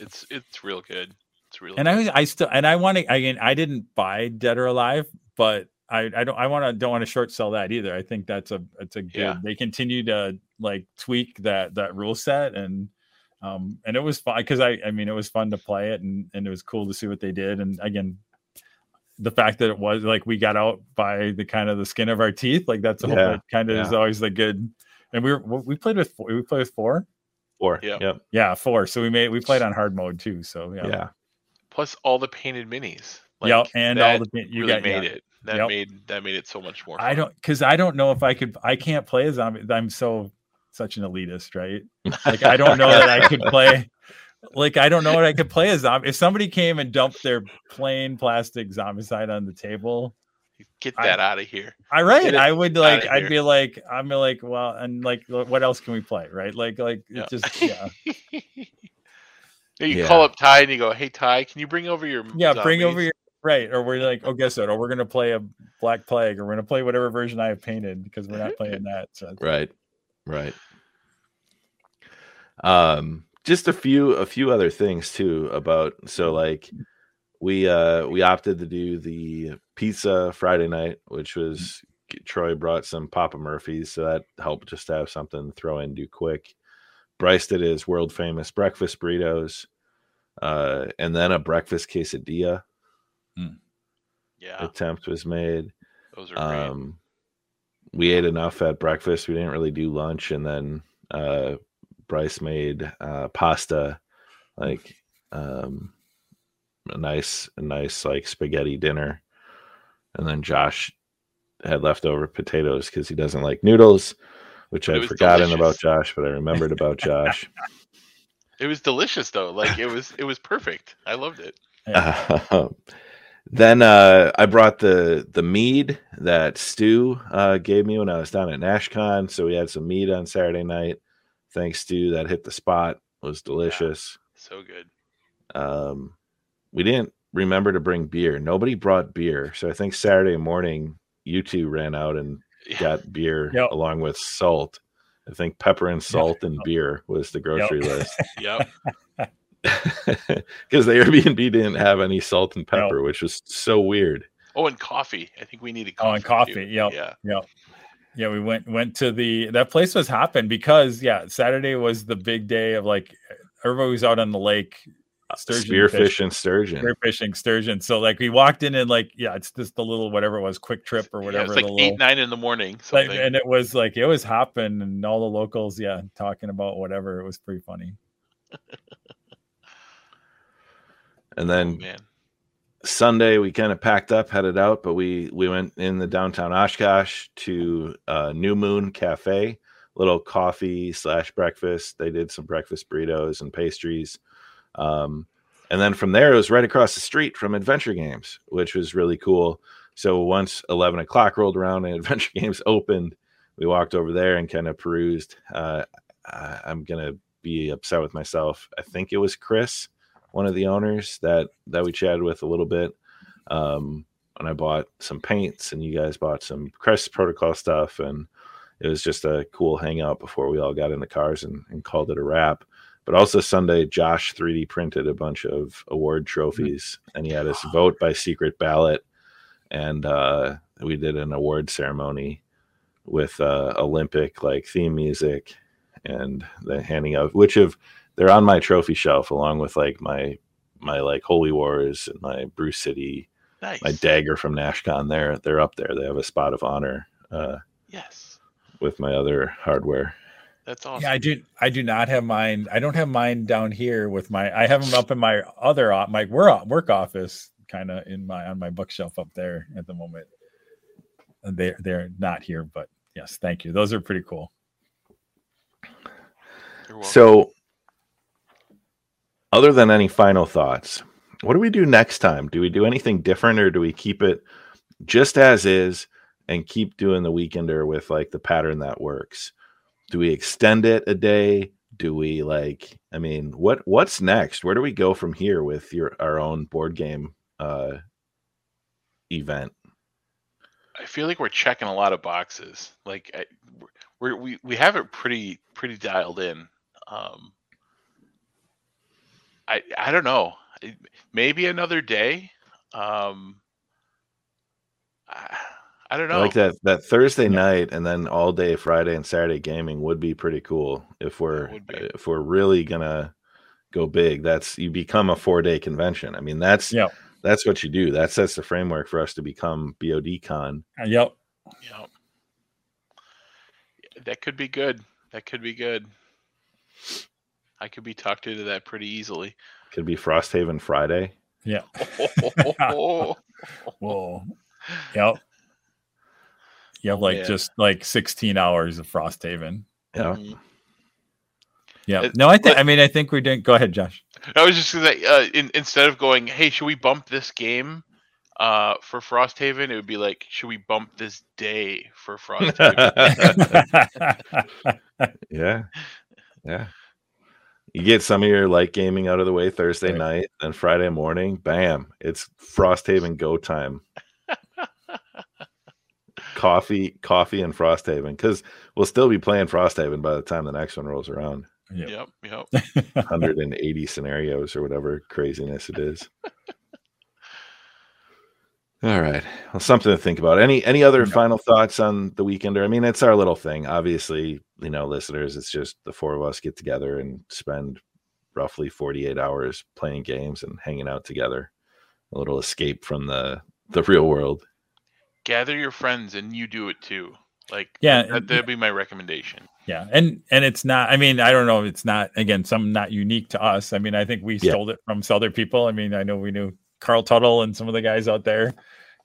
Speaker 3: it's it's real good. It's real.
Speaker 2: and
Speaker 3: good.
Speaker 2: I was I still and I want to again I didn't buy Dead or Alive, but I I don't I want to don't want to short sell that either. I think that's a it's a good.
Speaker 3: Yeah.
Speaker 2: They continue to like tweak that that rule set and um and it was fun because I I mean it was fun to play it and and it was cool to see what they did and again the fact that it was like we got out by the kind of the skin of our teeth like that's a whole kind of is always the good and we were we played with four, we played with four
Speaker 1: Or
Speaker 3: Yep.
Speaker 1: yep,
Speaker 2: yeah four so we made we played on hard mode too so
Speaker 1: yeah.
Speaker 2: yeah
Speaker 3: Plus all the painted minis.
Speaker 2: yep and all
Speaker 3: that
Speaker 2: the you
Speaker 3: really
Speaker 2: got
Speaker 3: made
Speaker 2: yeah.
Speaker 3: it. That
Speaker 2: Yep.
Speaker 3: made that made it so much more.
Speaker 2: I don't because I don't know if I could. I can't play a zombie. I'm so such an elitist, right? Like I don't know that I could play. Like I don't know what I could play a zombie. If somebody came and dumped their plain plastic zombicide on the table,
Speaker 3: Get
Speaker 2: I-
Speaker 3: that out of here.
Speaker 2: I right. I would like. I'd
Speaker 3: here.
Speaker 2: be like. I'm like. Well, and like, what else can we play? Right? Like, like
Speaker 3: Yeah.
Speaker 2: it just yeah,
Speaker 3: Yeah, you
Speaker 1: Yeah.
Speaker 3: call up Ty and you go, "Hey Ty, can you bring over your
Speaker 2: yeah. Bring over your right. Or we're like, oh, guess what? Or we're gonna play a Black Plague, or we're gonna play whatever version I have painted because we're not playing that. So it's-
Speaker 1: Right. Right. Um just a few a few other things too about so like we uh we opted to do the pizza Friday night, which was Troy brought some Papa Murphy's, so that helped just to have something to throw in do quick. Bryce did his world famous breakfast burritos, uh, and then a breakfast quesadilla
Speaker 3: Yeah,
Speaker 1: attempt was made.
Speaker 3: those are great.
Speaker 1: Um, we ate enough at breakfast. We didn't really do lunch, and then uh, Bryce made uh, pasta, like um, a nice, a nice like spaghetti dinner, and then Josh had leftover potatoes because he doesn't like noodles, which I'd forgotten
Speaker 3: delicious.
Speaker 1: about Josh, but I remembered about Josh.
Speaker 3: It was delicious though. Like it was, it was perfect. I loved it.
Speaker 1: Um, then uh, I brought the the mead that Stu uh, gave me when I was down at NashCon. So we had some mead on Saturday night. Thanks, Stu. That hit the spot. Was delicious.
Speaker 3: So good.
Speaker 1: Um, we didn't remember to bring beer. Nobody brought beer. So I think Saturday morning, you two ran out and
Speaker 3: Yeah.
Speaker 1: got beer
Speaker 2: Yep.
Speaker 1: along with salt. I think pepper and salt and beer was the grocery list.
Speaker 3: Yep.
Speaker 1: Because the Airbnb didn't have any salt and pepper, which was so weird.
Speaker 3: Oh, and coffee. I think we needed coffee.
Speaker 2: Oh, and coffee.
Speaker 3: too.
Speaker 2: Yep.
Speaker 3: Yeah.
Speaker 2: Yep. Yeah, we went went to the that place was hopping because yeah, Saturday was the big day of like everybody was out on the lake uh, sturgeon
Speaker 1: spearfish
Speaker 2: fish,
Speaker 1: and sturgeon.
Speaker 2: spearfishing sturgeon. So like we walked in and like yeah, it's just the little whatever it was, quick trip or
Speaker 3: Yeah,
Speaker 2: whatever.
Speaker 3: it's like
Speaker 2: the
Speaker 3: eight,
Speaker 2: little,
Speaker 3: nine in the morning.
Speaker 2: like, and it was like it was hopping and all the locals, yeah, talking about whatever. It was pretty funny.
Speaker 1: And
Speaker 3: Oh,
Speaker 1: then
Speaker 3: man.
Speaker 1: Sunday we kind of packed up, headed out, but we we went in the downtown Oshkosh to uh, New Moon Cafe, little coffee slash breakfast. They did some breakfast burritos and pastries, um, and then from there it was right across the street from Adventure Games, which was really cool. So once eleven o'clock rolled around and Adventure Games opened, we walked over there and kind of perused. Uh, I'm gonna be upset with myself. I think it was Chris one of the owners that that we chatted with a little bit. Um, and I bought some paints, and you guys bought some Crisis Protocol stuff, and it was just a cool hangout before we all got in the cars and, and called it a wrap. But also Sunday, Josh 3D printed a bunch of award trophies, and he had us vote by secret ballot, and uh, we did an award ceremony with uh, Olympic like theme music and the handing of which of they're on my trophy shelf along with like my my like holy wars and my bruce city
Speaker 3: Nice.
Speaker 1: my dagger from nashcon they're they're up there they have a spot of honor uh
Speaker 3: Yes.
Speaker 1: with my other hardware
Speaker 3: That's awesome.
Speaker 2: Yeah, I do. I do not have mine. I don't have mine down here with my. I have them up in my other my work work office, kind of in my on my bookshelf up there at the moment. And They're they're not here, but yes, thank you. Those are pretty cool.
Speaker 3: You're welcome.
Speaker 1: so other than any final thoughts what do we do next time? Do we do anything different or do we keep it just as is and keep doing the weekender with like the pattern that works? Do we extend it a day? Do we like i mean what what's next? Where do we go from here with your our own board game uh event?
Speaker 3: I feel like we're checking a lot of boxes. Like I, we're, we we have it pretty pretty dialed in. Um, I I don't know. Maybe another day. Um, I, I don't
Speaker 1: I
Speaker 3: know.
Speaker 1: like that that thursday
Speaker 2: Yeah.
Speaker 1: night and then all day friday and saturday gaming would be pretty cool if we're if we're really gonna go big that's you become a four day convention i mean that's
Speaker 2: Yeah.
Speaker 1: that's what you do that sets the framework for us to become bod con
Speaker 2: Uh, Yep.
Speaker 3: Yeah. That could be good. That could be good. I could be talked into that pretty easily.
Speaker 1: could be frosthaven friday
Speaker 2: Yeah. Whoa. Yep. You have like
Speaker 3: man.
Speaker 2: just like 16 hours of Frosthaven.
Speaker 1: yeah
Speaker 3: Mhm.
Speaker 2: Yeah. No, I think. I mean, I think we're doing. Go ahead, Josh.
Speaker 3: I was just gonna say, uh, in, instead of going, "Hey, should we bump this game uh, for Frosthaven?" It would be like, "Should we bump this day for Frosthaven?"
Speaker 1: yeah yeah you get some of your light gaming out of the way thursday
Speaker 2: Right.
Speaker 1: night then friday morning bam it's frosthaven go time coffee coffee and frosthaven because we'll still be playing frosthaven by the time the next one rolls around
Speaker 2: Yep.
Speaker 3: yep, yep.
Speaker 1: 180 scenarios or whatever craziness it is all right well something to think about any any other
Speaker 2: Yeah.
Speaker 1: final thoughts on the weekender i mean it's our little thing obviously you know listeners it's just the four of us get together and spend roughly 48 hours playing games and hanging out together a little escape from the the real world
Speaker 3: Gather your friends and you do it too. Like,
Speaker 2: Yeah,
Speaker 3: that, that'd be my recommendation.
Speaker 2: Yeah, and and it's not. I mean, I don't know. It's not again Some not unique to us. I mean, I think we
Speaker 1: Yeah.
Speaker 2: stole it from some other people. I mean, I know we knew Carl Tuttle and some of the guys out there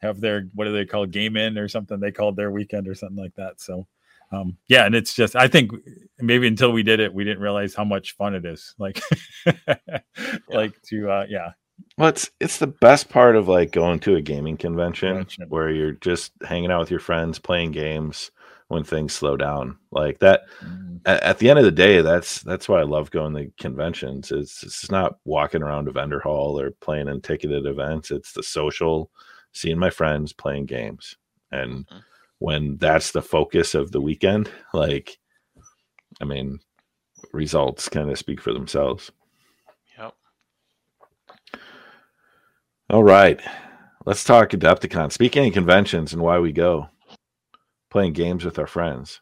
Speaker 2: have their what do they call game in or something? They called their weekend or something like that. So, um, yeah, and it's just I think maybe until we did it, we didn't realize how much fun it is. Like, like to uh, yeah,
Speaker 1: Well, it's it's the best part of like going to a gaming convention
Speaker 2: Convention.
Speaker 1: where you're just hanging out with your friends, playing games when things slow down. Like that
Speaker 2: Mm,
Speaker 1: at, at the end of the day, that's that's why I love going to conventions. It's it's not walking around a vendor hall or playing in ticketed events. It's the social, seeing my friends, playing games. And
Speaker 3: Mhm.
Speaker 1: when that's the focus of the weekend, like I mean, results kind of speak for themselves.
Speaker 3: Yep.
Speaker 1: All right. Let's talk Adepticon. Speaking of conventions and why we go, playing games with our friends.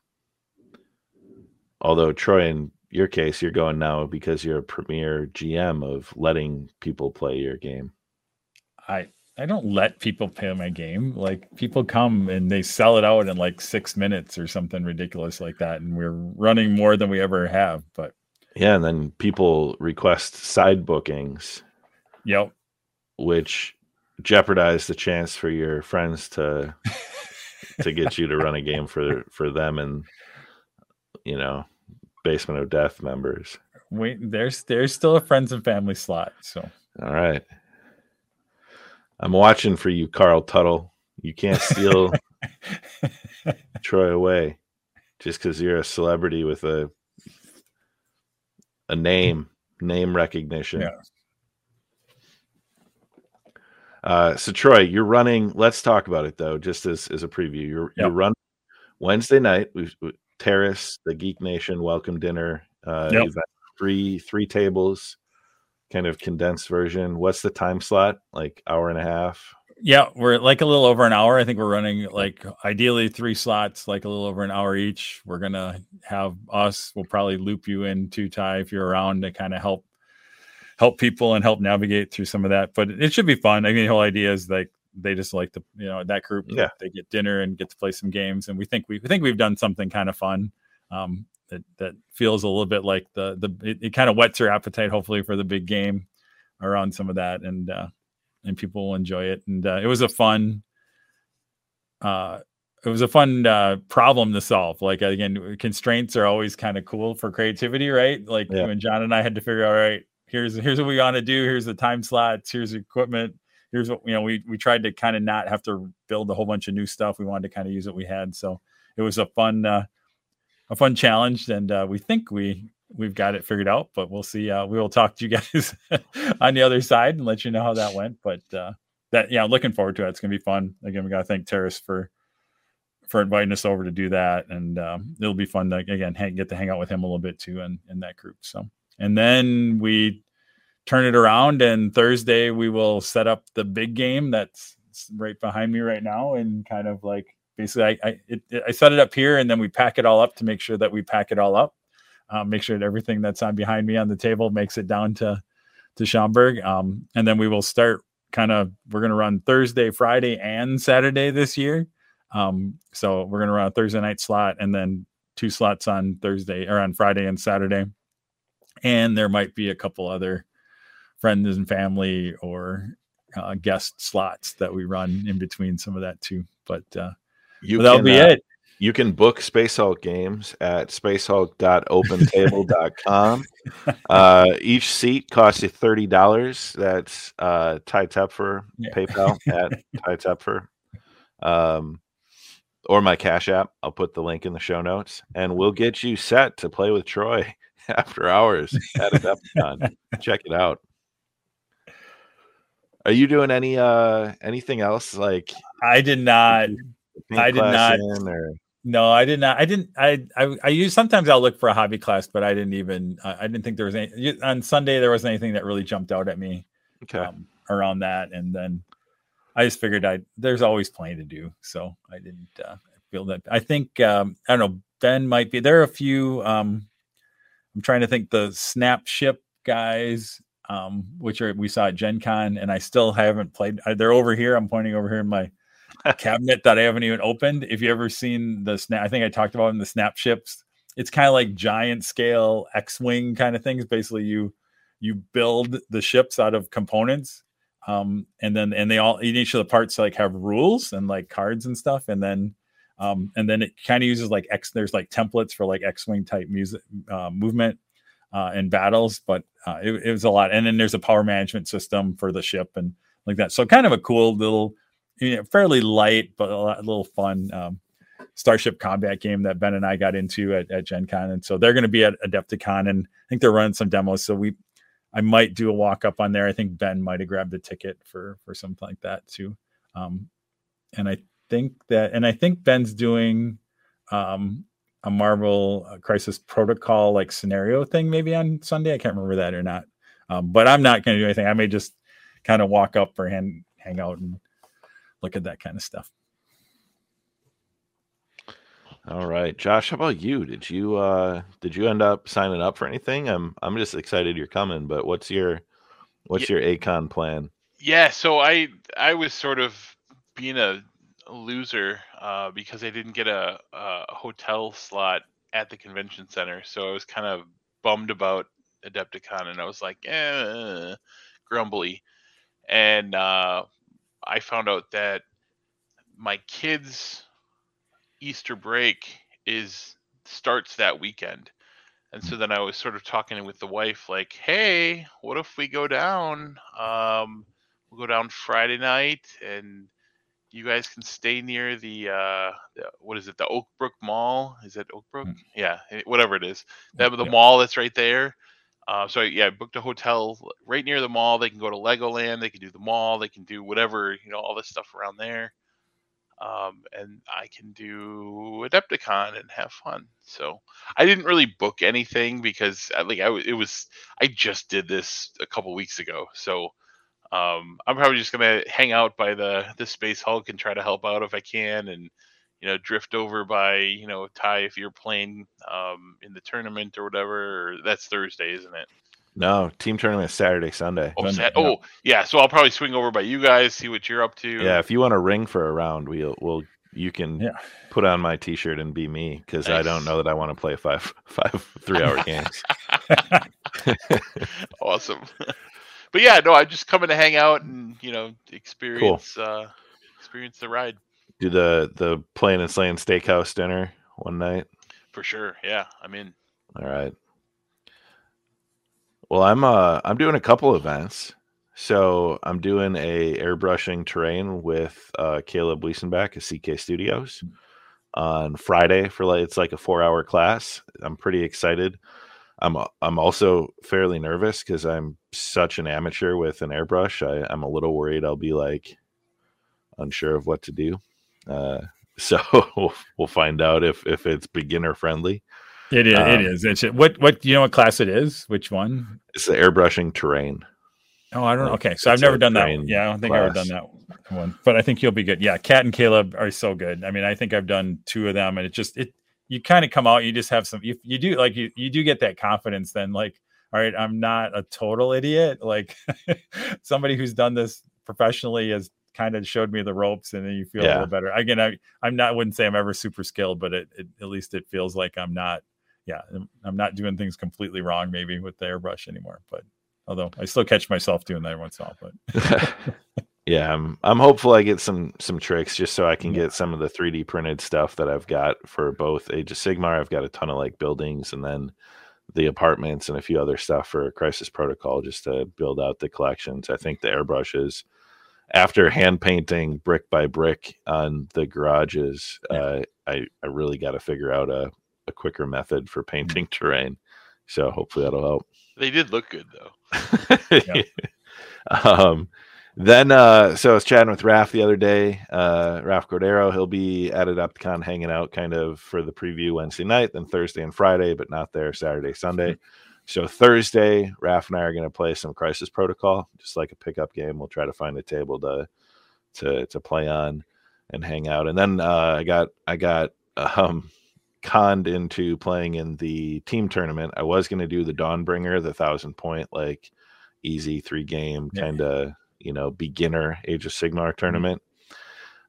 Speaker 1: Although Troy in your case, you're going now because you're a premier GM of letting people play your game.
Speaker 2: I I don't let people play my game. Like people come and they sell it out in like six minutes or something ridiculous like that, and we're running more than we ever have. But
Speaker 1: yeah, and then people request side bookings.
Speaker 2: Yep.
Speaker 1: Which jeopardize the chance for your friends to to get you to run a game for for them and you know basement of death members.
Speaker 2: Wait, there's there's still a friends and family slot. So
Speaker 1: all right. I'm watching for you, Carl Tuttle. You can't steal Troy away just because you're a celebrity with a a name, name recognition. Yeah. Uh, so Troy, you're running. Let's talk about it though, just as as a preview. You're yep. you're running Wednesday night. We've Terrace, the Geek Nation welcome dinner. Uh, yep. three three tables, kind of condensed version. What's the time slot? Like hour and a half.
Speaker 2: Yeah, we're like a little over an hour. I think we're running like ideally three slots, like a little over an hour each. We're gonna have us. We'll probably loop you in too, Ty, if you're around to kind of help help people and help navigate through some of that. But it should be fun. I mean, the whole idea is like they just like to, you know, that group, yeah, they get dinner and get to play some games. And we think we, we think we've done something kind of fun. Um, that, that feels a little bit like the, the, it, it kind of whets your appetite, hopefully for the big game around some of that. And, uh, and people will enjoy it. And, uh, it was a fun, uh, it was a fun uh, problem to solve. Like again, constraints are always kind of cool for creativity, right? Like yeah. when John and I had to figure out, all right, here's here's what we want to do here's the time slots here's the equipment here's what you know we we tried to kind of not have to build a whole bunch of new stuff we wanted to kind of use what we had so it was a fun uh a fun challenge and uh we think we we've got it figured out but we'll see uh we will talk to you guys on the other side and let you know how that went but uh that yeah looking forward to it it's gonna be fun. Again we gotta thank terrace for for inviting us over to do that and um, it'll be fun to again hang, get to hang out with him a little bit too in, in that group so and then we turn it around and thursday we will set up the big game that's right behind me right now and kind of like basically i I, it, I set it up here and then we pack it all up to make sure that we pack it all up um, make sure that everything that's on behind me on the table makes it down to to Schaumburg. Um, and then we will start kind of we're going to run Thursday, Friday, and Saturday this year. Um, so we're going to run a Thursday night slot and then two slots on Thursday or on Friday and Saturday and there might be a couple other friends and family or uh, guest slots that we run in between some of that too. But, uh, you that'll be uh, it.
Speaker 1: You can book Space Hulk games at spacehulk.opentable.com. uh, each seat costs you thirty dollars. That's uh, Ty Tepfer yeah. PayPal at Ty Tepfer, um, or my Cash App. I'll put the link in the show notes, and we'll get you set to play with Troy after hours at Adepticon. Check it out. Are you doing any uh anything else like
Speaker 2: I did not I did not or... no, I did not. I didn't. I, I I use sometimes I'll look for a hobby class, but I didn't even. I, I didn't think there was any on Sunday. There wasn't anything that really jumped out at me.
Speaker 1: Okay. Um,
Speaker 2: around that, and then I just figured I there's always plenty to do, so I didn't uh, feel that. I think um, I don't know. Ben might be there. Are a few um, I'm trying to think the Snap Ship guys, um, which are we saw at Gen Con, and I still haven't played. They're over here. I'm pointing over here in my cabinet that I haven't even opened. If you ever seen the snap, I think I talked about in the Snap Ships. It's kind of like giant scale X-wing kind of things. Basically, you you build the ships out of components, um, and then and they all each of the parts like have rules and like cards and stuff, and then um, and then it kind of uses like X. There's like templates for like X-wing type music uh, movement uh, and battles, but uh, it, it, was a lot. And then there's a power management system for the ship and like that. So kind of a cool little, you know, fairly light but a, lot, a little fun um, Starship combat game that Ben and I got into at, at Gen Con. And so they're going to be at Adepticon, and I think they're running some demos. So we, I might do a walk up on there. I think Ben might have grabbed a ticket for for something like that too. Um, and I think that, and I think Ben's doing um, a Marvel uh, Crisis Protocol like scenario thing maybe on Sunday. I can't remember that or not. Um, but I'm not going to do anything. I may just kind of walk up or hang, hang out and look at that kind of stuff.
Speaker 1: All right, Josh. How about you? Did you uh did you end up signing up for anything? I'm I'm just excited you're coming. But what's your what's your Acon plan?
Speaker 3: Yeah, so I I was sort of being a, a loser uh, because I didn't get a, a hotel slot at the convention center, so I was kind of bummed about Adepticon, and I was like, eh, grumbly. And uh, I found out that my kids' Easter break is starts that weekend. And so then I was sort of talking with the wife, like, "Hey, what if we go down? Um, we'll go down Friday night, and you guys can stay near the, uh, what is it, the Oakbrook Mall? Is it Oakbrook?
Speaker 2: Mm.
Speaker 3: Yeah, eh, whatever it is. That the
Speaker 2: Yeah.
Speaker 3: mall that's right there. Uh, so yeah, I booked a hotel right near the mall. They can go to Legoland. They can do the mall. They can do whatever you know, all this stuff around there. Um, and I can do Adepticon and have fun. So I didn't really book anything because uh, like I it was I just did this a couple weeks ago. So um, I'm probably just gonna hang out by the the Space Hulk and try to help out if I can, and you know drift over by you know Ty if you're playing um, in the tournament or whatever. Or that's Thursday, isn't it?
Speaker 1: No, team tournament is Saturday, Sunday.
Speaker 3: Oh,
Speaker 2: Sunday,
Speaker 3: Sat-
Speaker 2: yeah.
Speaker 3: oh yeah. So I'll probably swing over by you guys, see what you're up to.
Speaker 1: Yeah, if you want to ring for a round, we'll we'll you can
Speaker 2: Yeah.
Speaker 1: put on my t-shirt and be me because I don't know that I want to play five five three hour games.
Speaker 3: awesome. but yeah, no, I'm just coming to hang out and you know experience uh experience the ride
Speaker 1: Do the the playing and slaying steakhouse dinner one night.
Speaker 3: for sure. Yeah, I'm in.
Speaker 1: All right. Well, I'm uh I'm doing a couple events. So I'm doing a airbrushing terrain with uh, Caleb Wiesenbach at CK Studios on Friday for like it's like a four hour class. I'm pretty excited. I'm I'm also fairly nervous because I'm such an amateur with an airbrush. I, I'm a little worried I'll be like unsure of what to do. Uh, so we'll, we'll find out if if it's beginner friendly.
Speaker 2: It is.
Speaker 1: Um,
Speaker 2: it is. It's what what you know what class it is? Which one?
Speaker 1: It's the airbrushing terrain.
Speaker 2: Oh, I don't know. Okay, so I've never done that. One. Yeah, I don't think I've ever done that one. But I think you'll be good. Yeah, Cat and Caleb are so good. I mean, I think I've done two of them, and it just it you kind of come out. You just have some. You, you do like you you do get that confidence. Then like, all right, I'm not a total idiot. Like somebody who's done this professionally has kind of showed me the ropes, and then you feel a little better. Again, I I'm not. Wouldn't say I'm ever super skilled, but it, it at least it feels like I'm not. Yeah, I'm- I'm not doing things completely wrong maybe with the airbrush anymore. But although I still catch myself doing that once in a while. But
Speaker 1: yeah, I'm I'm hopeful I get some some tricks just so I can
Speaker 2: Yeah.
Speaker 1: get some of the 3D printed stuff that I've got for both Age of Sigmar. I've got a ton of like buildings and then the apartments and a few other stuff for Crisis Protocol just to build out the collections. I think the airbrushes after hand painting brick by brick on the garages,
Speaker 2: Yeah.
Speaker 1: uh, I I really got to figure out a, a quicker method for painting terrain. So hopefully that'll help.
Speaker 3: They did look good though.
Speaker 2: Yeah.
Speaker 1: um, then, uh, so I was chatting with Raf the other day. Uh, Raf Cordero, he'll be at Adepticon hanging out kind of for the preview Wednesday night, then Thursday and Friday, but not there Saturday, Sunday. So Thursday, Raf and I are going to play some Crisis Protocol, just like a pickup game. We'll try to find a table to to to play on and hang out. And then uh, I got I got um, conned into playing in the team tournament. I was going to do the Dawnbringer, the thousand point like easy three game kind of you know beginner Age of Sigmar tournament.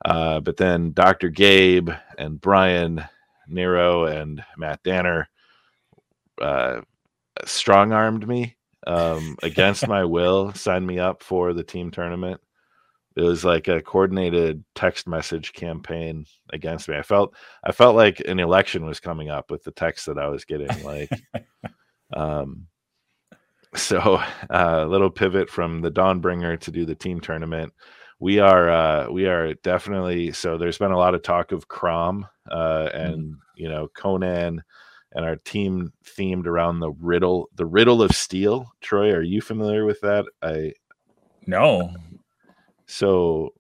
Speaker 1: Uh, but then Dr. Gabe and Brian Nero and Matt Danner uh, strong armed me um, against my will, signed me up for the team tournament. It was like a coordinated text message campaign against me. I felt I felt like an election was coming up with the text that I was getting. Like, um, so a little pivot from the Dawnbringer to do the team tournament. We are uh, we are definitely so. There's been a lot of talk of Crom uh, and you know Conan and our team themed around the riddle the riddle of steel. Troy, are you familiar with that? I
Speaker 2: no,
Speaker 1: so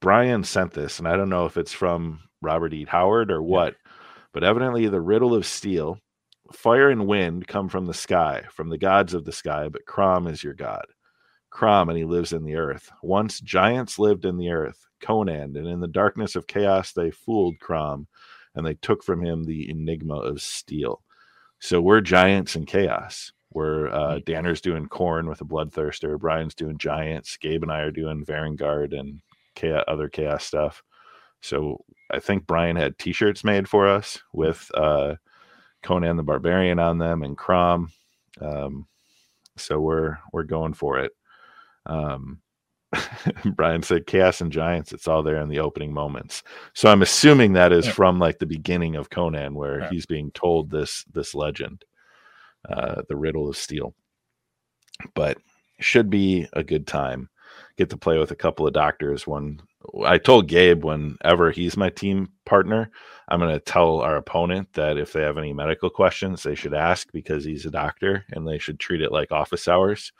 Speaker 1: Brian sent this, and I don't know if it's from Robert E. Howard or what, but evidently the riddle of steel, fire and wind come from the sky, from the gods of the sky, but Crom is your god. Crom, and he lives in the earth. Once giants lived in the earth, Conan, and in the darkness of chaos they fooled Crom, and they took from him the enigma of steel. So we're giants in chaos. We're uh, Danner's doing Khorne with a bloodthirster. Brian's doing giants. Gabe and I are doing Varanguard and chaos, other chaos stuff. So I think Brian had T-shirts made for us with uh, Conan the Barbarian on them and Crom. Um, so we're we're going for it. Um, Brian said Chaos and Giants. It's all there in the opening moments. So I'm assuming that is
Speaker 2: Yeah.
Speaker 1: from like the beginning of Conan, where he's being told this this legend, uh, the riddle of steel. But should be a good time. Get to play with a couple of doctors. One I told Gabe whenever he's my team partner, I'm going to tell our opponent that if they have any medical questions, they should ask because he's a doctor and they should treat it like office hours.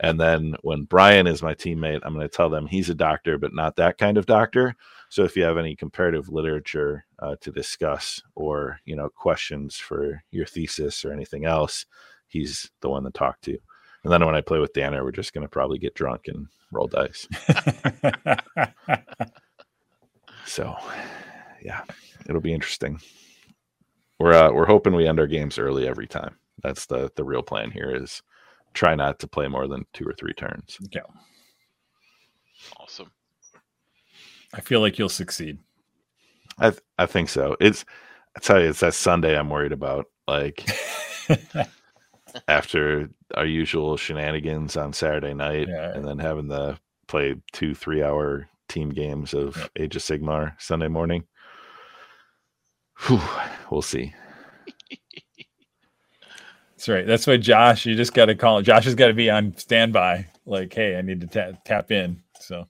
Speaker 1: And then when Brian is my teammate, I'm going to tell them he's a doctor, but not that kind of doctor. So if you have any comparative literature uh, to discuss or you know questions for your thesis or anything else, he's the one to talk to. And then when I play with Danner, we're just going to probably get drunk and roll dice. So, yeah, it'll be interesting. We're uh, we're hoping we end our games early every time. That's the the real plan here is try not to play more than two or three turns.
Speaker 2: yeah.
Speaker 3: Awesome.
Speaker 2: I feel like you'll succeed.
Speaker 1: I th- I think so. It's I tell you, it's that Sunday I'm worried about. Like after our usual shenanigans on Saturday night,
Speaker 2: Yeah.
Speaker 1: and then having the play two three hour team games of
Speaker 2: Yep.
Speaker 1: Age of Sigmar Sunday morning. Whew, we'll see.
Speaker 2: That's right. That's why Josh, you just got to call. Josh has got to be on standby. Like, hey, I need to ta- tap in. So,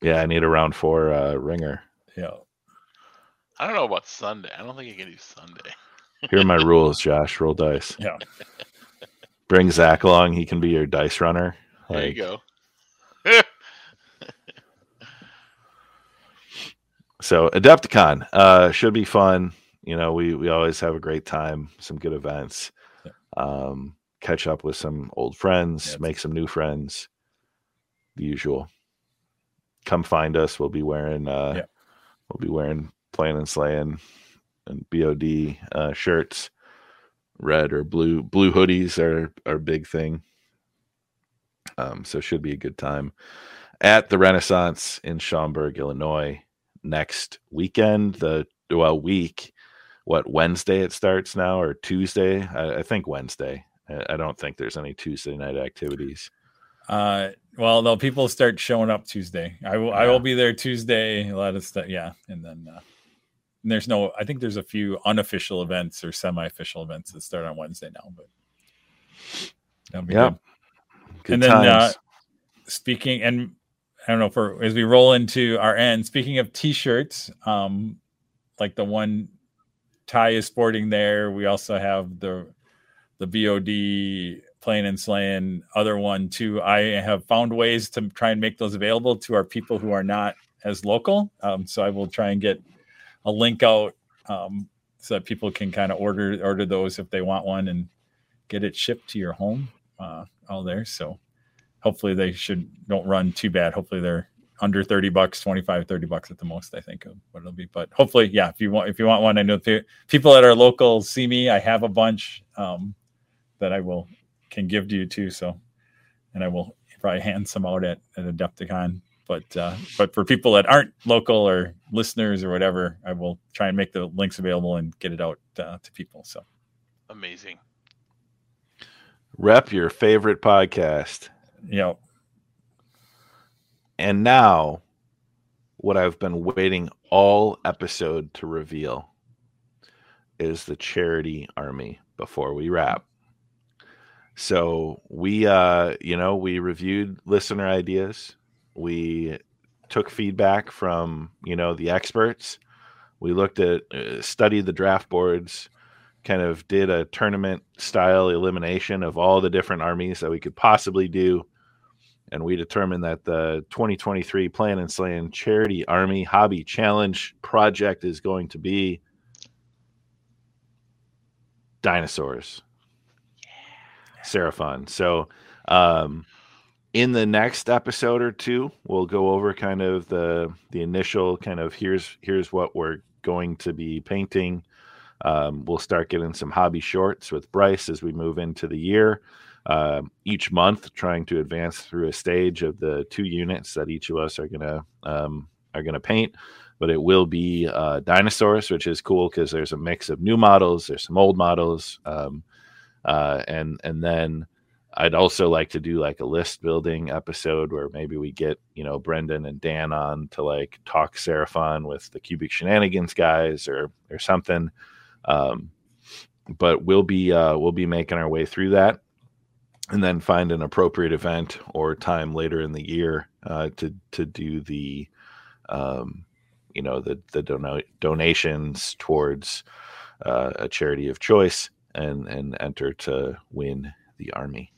Speaker 1: Yeah, I need a round four uh, ringer.
Speaker 2: yeah.
Speaker 3: I don't know about Sunday. I don't think I can do Sunday.
Speaker 1: Here are my rules, Josh. Roll dice.
Speaker 2: Yeah.
Speaker 1: Bring Zach along. He can be your dice runner.
Speaker 3: There you go.
Speaker 1: So Adepticon uh, should be fun. You know, we we always have a great time. Some good events.
Speaker 2: Yeah.
Speaker 1: Um, catch up with some old friends.
Speaker 2: Yeah,
Speaker 1: make some new friends. The usual. Come find us. We'll be wearing. Uh,
Speaker 2: Yeah.
Speaker 1: We'll be wearing playing and slaying and BOD uh, shirts. Red or blue blue hoodies are our big thing. Um, so should be a good time at the Renaissance in Schaumburg, Illinois next weekend. The well week, what Wednesday it starts now or Tuesday? I, I think Wednesday. I, I don't think there's any Tuesday night activities.
Speaker 2: Uh, well, though people start showing up Tuesday. I will. I will be there Tuesday. A lot of stuff. Yeah, and then uh, and there's no. I think there's a few unofficial events or semi-official events that start on Wednesday now. But that'll be
Speaker 1: Yeah.
Speaker 2: good.
Speaker 1: Good
Speaker 2: And then, uh,
Speaker 1: times.
Speaker 2: speaking and I don't know for as we roll into our end. Speaking of t-shirts, um, like the one Ty is sporting there. We also have the the BOD playing and slaying other one too. I have found ways to try and make those available to our people who are not as local. Um, so I will try and get a link out um, so that people can kind of order order those if they want one and get it shipped to your home uh, all there. So hopefully they should don't run too bad. Hopefully they're under 30 bucks, 25, 30 bucks at the most, I think of what it'll be. But hopefully, yeah, if you want, if you want one, I know people at our local see me. I have a bunch um, that I will can give to you too. So, and I will probably hand some out at, at Adepticon. But uh, but for people that aren't local or listeners or whatever, I will try and make the links available and get it out uh, to people. So
Speaker 3: Amazing.
Speaker 1: Rep your favorite podcast.
Speaker 2: you know,
Speaker 1: And now, what I've been waiting all episode to reveal is the charity army before we wrap. So we, uh, you know, we reviewed listener ideas. We took feedback from, you know, the experts. We looked at, uh, studied the draft boards, kind of did a tournament style elimination of all the different armies that we could possibly do and we determined that the 2023 Playin' and Slayin' Charity Army Hobby Challenge project is going to be dinosaurs. Seraphon. So, um, in the next episode or two, we'll go over kind of the the initial kind of here's here's what we're going to be painting. Um, we'll start getting some hobby shorts with Bryce as we move into the year. Uh, each month, trying to advance through a stage of the two units that each of us are gonna um, are gonna paint. But it will be uh, dinosaurs, which is cool because there's a mix of new models, there's some old models, um, uh, and and then I'd also like to do like a list building episode where maybe we get, you know, Brendan and Dan on to like talk Seraphon with the cubic shenanigans guys or or something. Um, but we'll be uh, we'll be making our way through that and then find an appropriate event or time later in the year uh, to to do the um, you know the the donations towards uh, a charity of choice and and enter to win the army.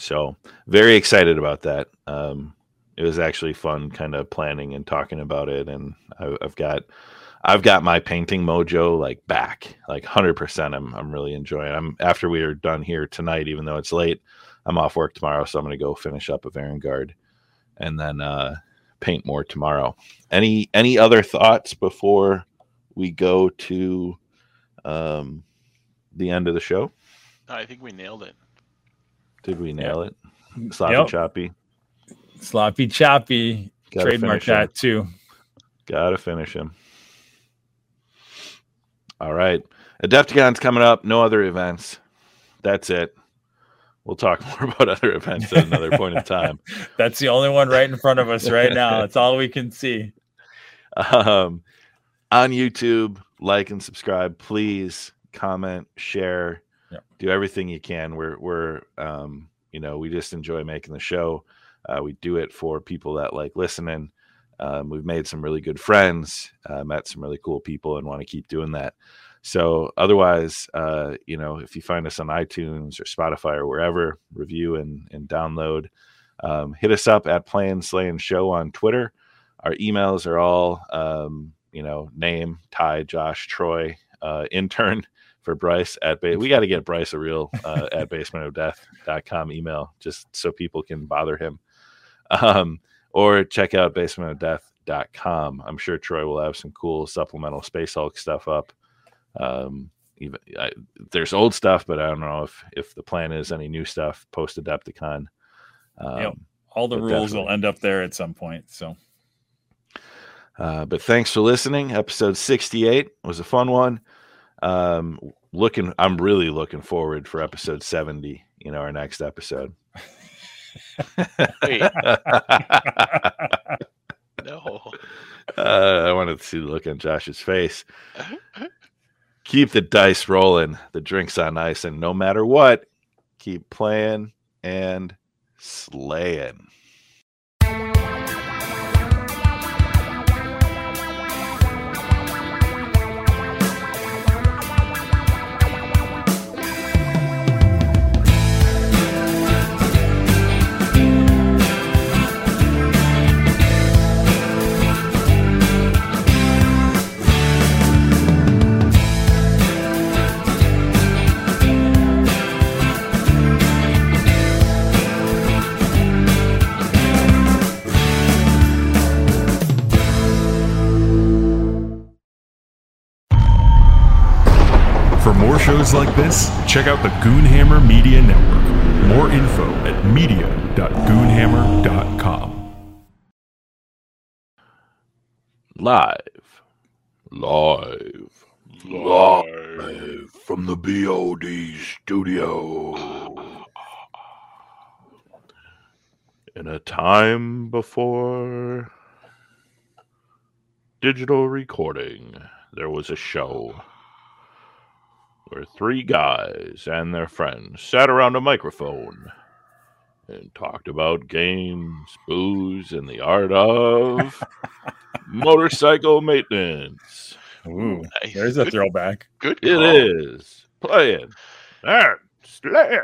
Speaker 1: So very excited about that. Um, it was actually fun, kind of planning and talking about it, and I, I've got I've got my painting mojo like back, like hundred percent. I'm I'm really enjoying. It. I'm after we are done here tonight, even though it's late. I'm off work tomorrow, so I'm to go finish up a Vanguard, and then uh, paint more tomorrow. Any any other thoughts before we go to um, the end of the show?
Speaker 3: I think we nailed it.
Speaker 1: Did we nail it? Sloppy
Speaker 2: Yep.
Speaker 1: choppy.
Speaker 2: Sloppy choppy.
Speaker 1: Gotta
Speaker 2: Trademark that too.
Speaker 1: Gotta finish him. All right. Adepticon's coming up. No other events. That's it. We'll talk more about other events at another point in time.
Speaker 2: That's the only one right in front of us right now. That's all we can see.
Speaker 1: Um, on YouTube, like and subscribe. Please comment, share, Do everything you can. We're we're um, you know we just enjoy making the show. Uh, we do it for people that like listening. Um, we've made some really good friends, uh, met some really cool people, and want to keep doing that. So otherwise, uh, you know, if you find us on iTunes or Spotify or wherever, review and and download. Um, hit us up at Plan Slaying Show on Twitter. Our emails are all, um, you know, name Ty, Josh, Troy, uh, intern for Bryce at base. we got to get Bryce a real uh, at basementofdeath.com email just so people can bother him. Um, or check out basementofdeath.com. I'm sure Troy will have some cool supplemental Space Hulk stuff up. Um, even I, there's old stuff, but I don't know if if the plan is any new stuff post Adepticon. Um,
Speaker 2: Yep. All the rules will end up there at some point. So
Speaker 1: Uh, but thanks for listening. Episode 68 was a fun one. Um, looking, I'm really looking forward for episode 70. You know, our next episode.
Speaker 3: Wait.
Speaker 1: uh,
Speaker 3: No.
Speaker 1: I wanted to see the look on Josh's face. Keep the dice rolling, the drinks on ice, and no matter what, keep playing and slaying.
Speaker 4: This, check out the Goonhammer Media Network. More info at media.goonhammer.com.
Speaker 1: Live. Live. Live from the BOD studio. In a time before digital recording, there was a show where three guys and their friends sat around a microphone and talked about games, booze, and the art of motorcycle maintenance.
Speaker 2: Ooh,
Speaker 3: Nice.
Speaker 2: there's a
Speaker 3: Good-
Speaker 2: throwback.
Speaker 3: Good
Speaker 1: It
Speaker 3: call.
Speaker 1: is playing and slaying.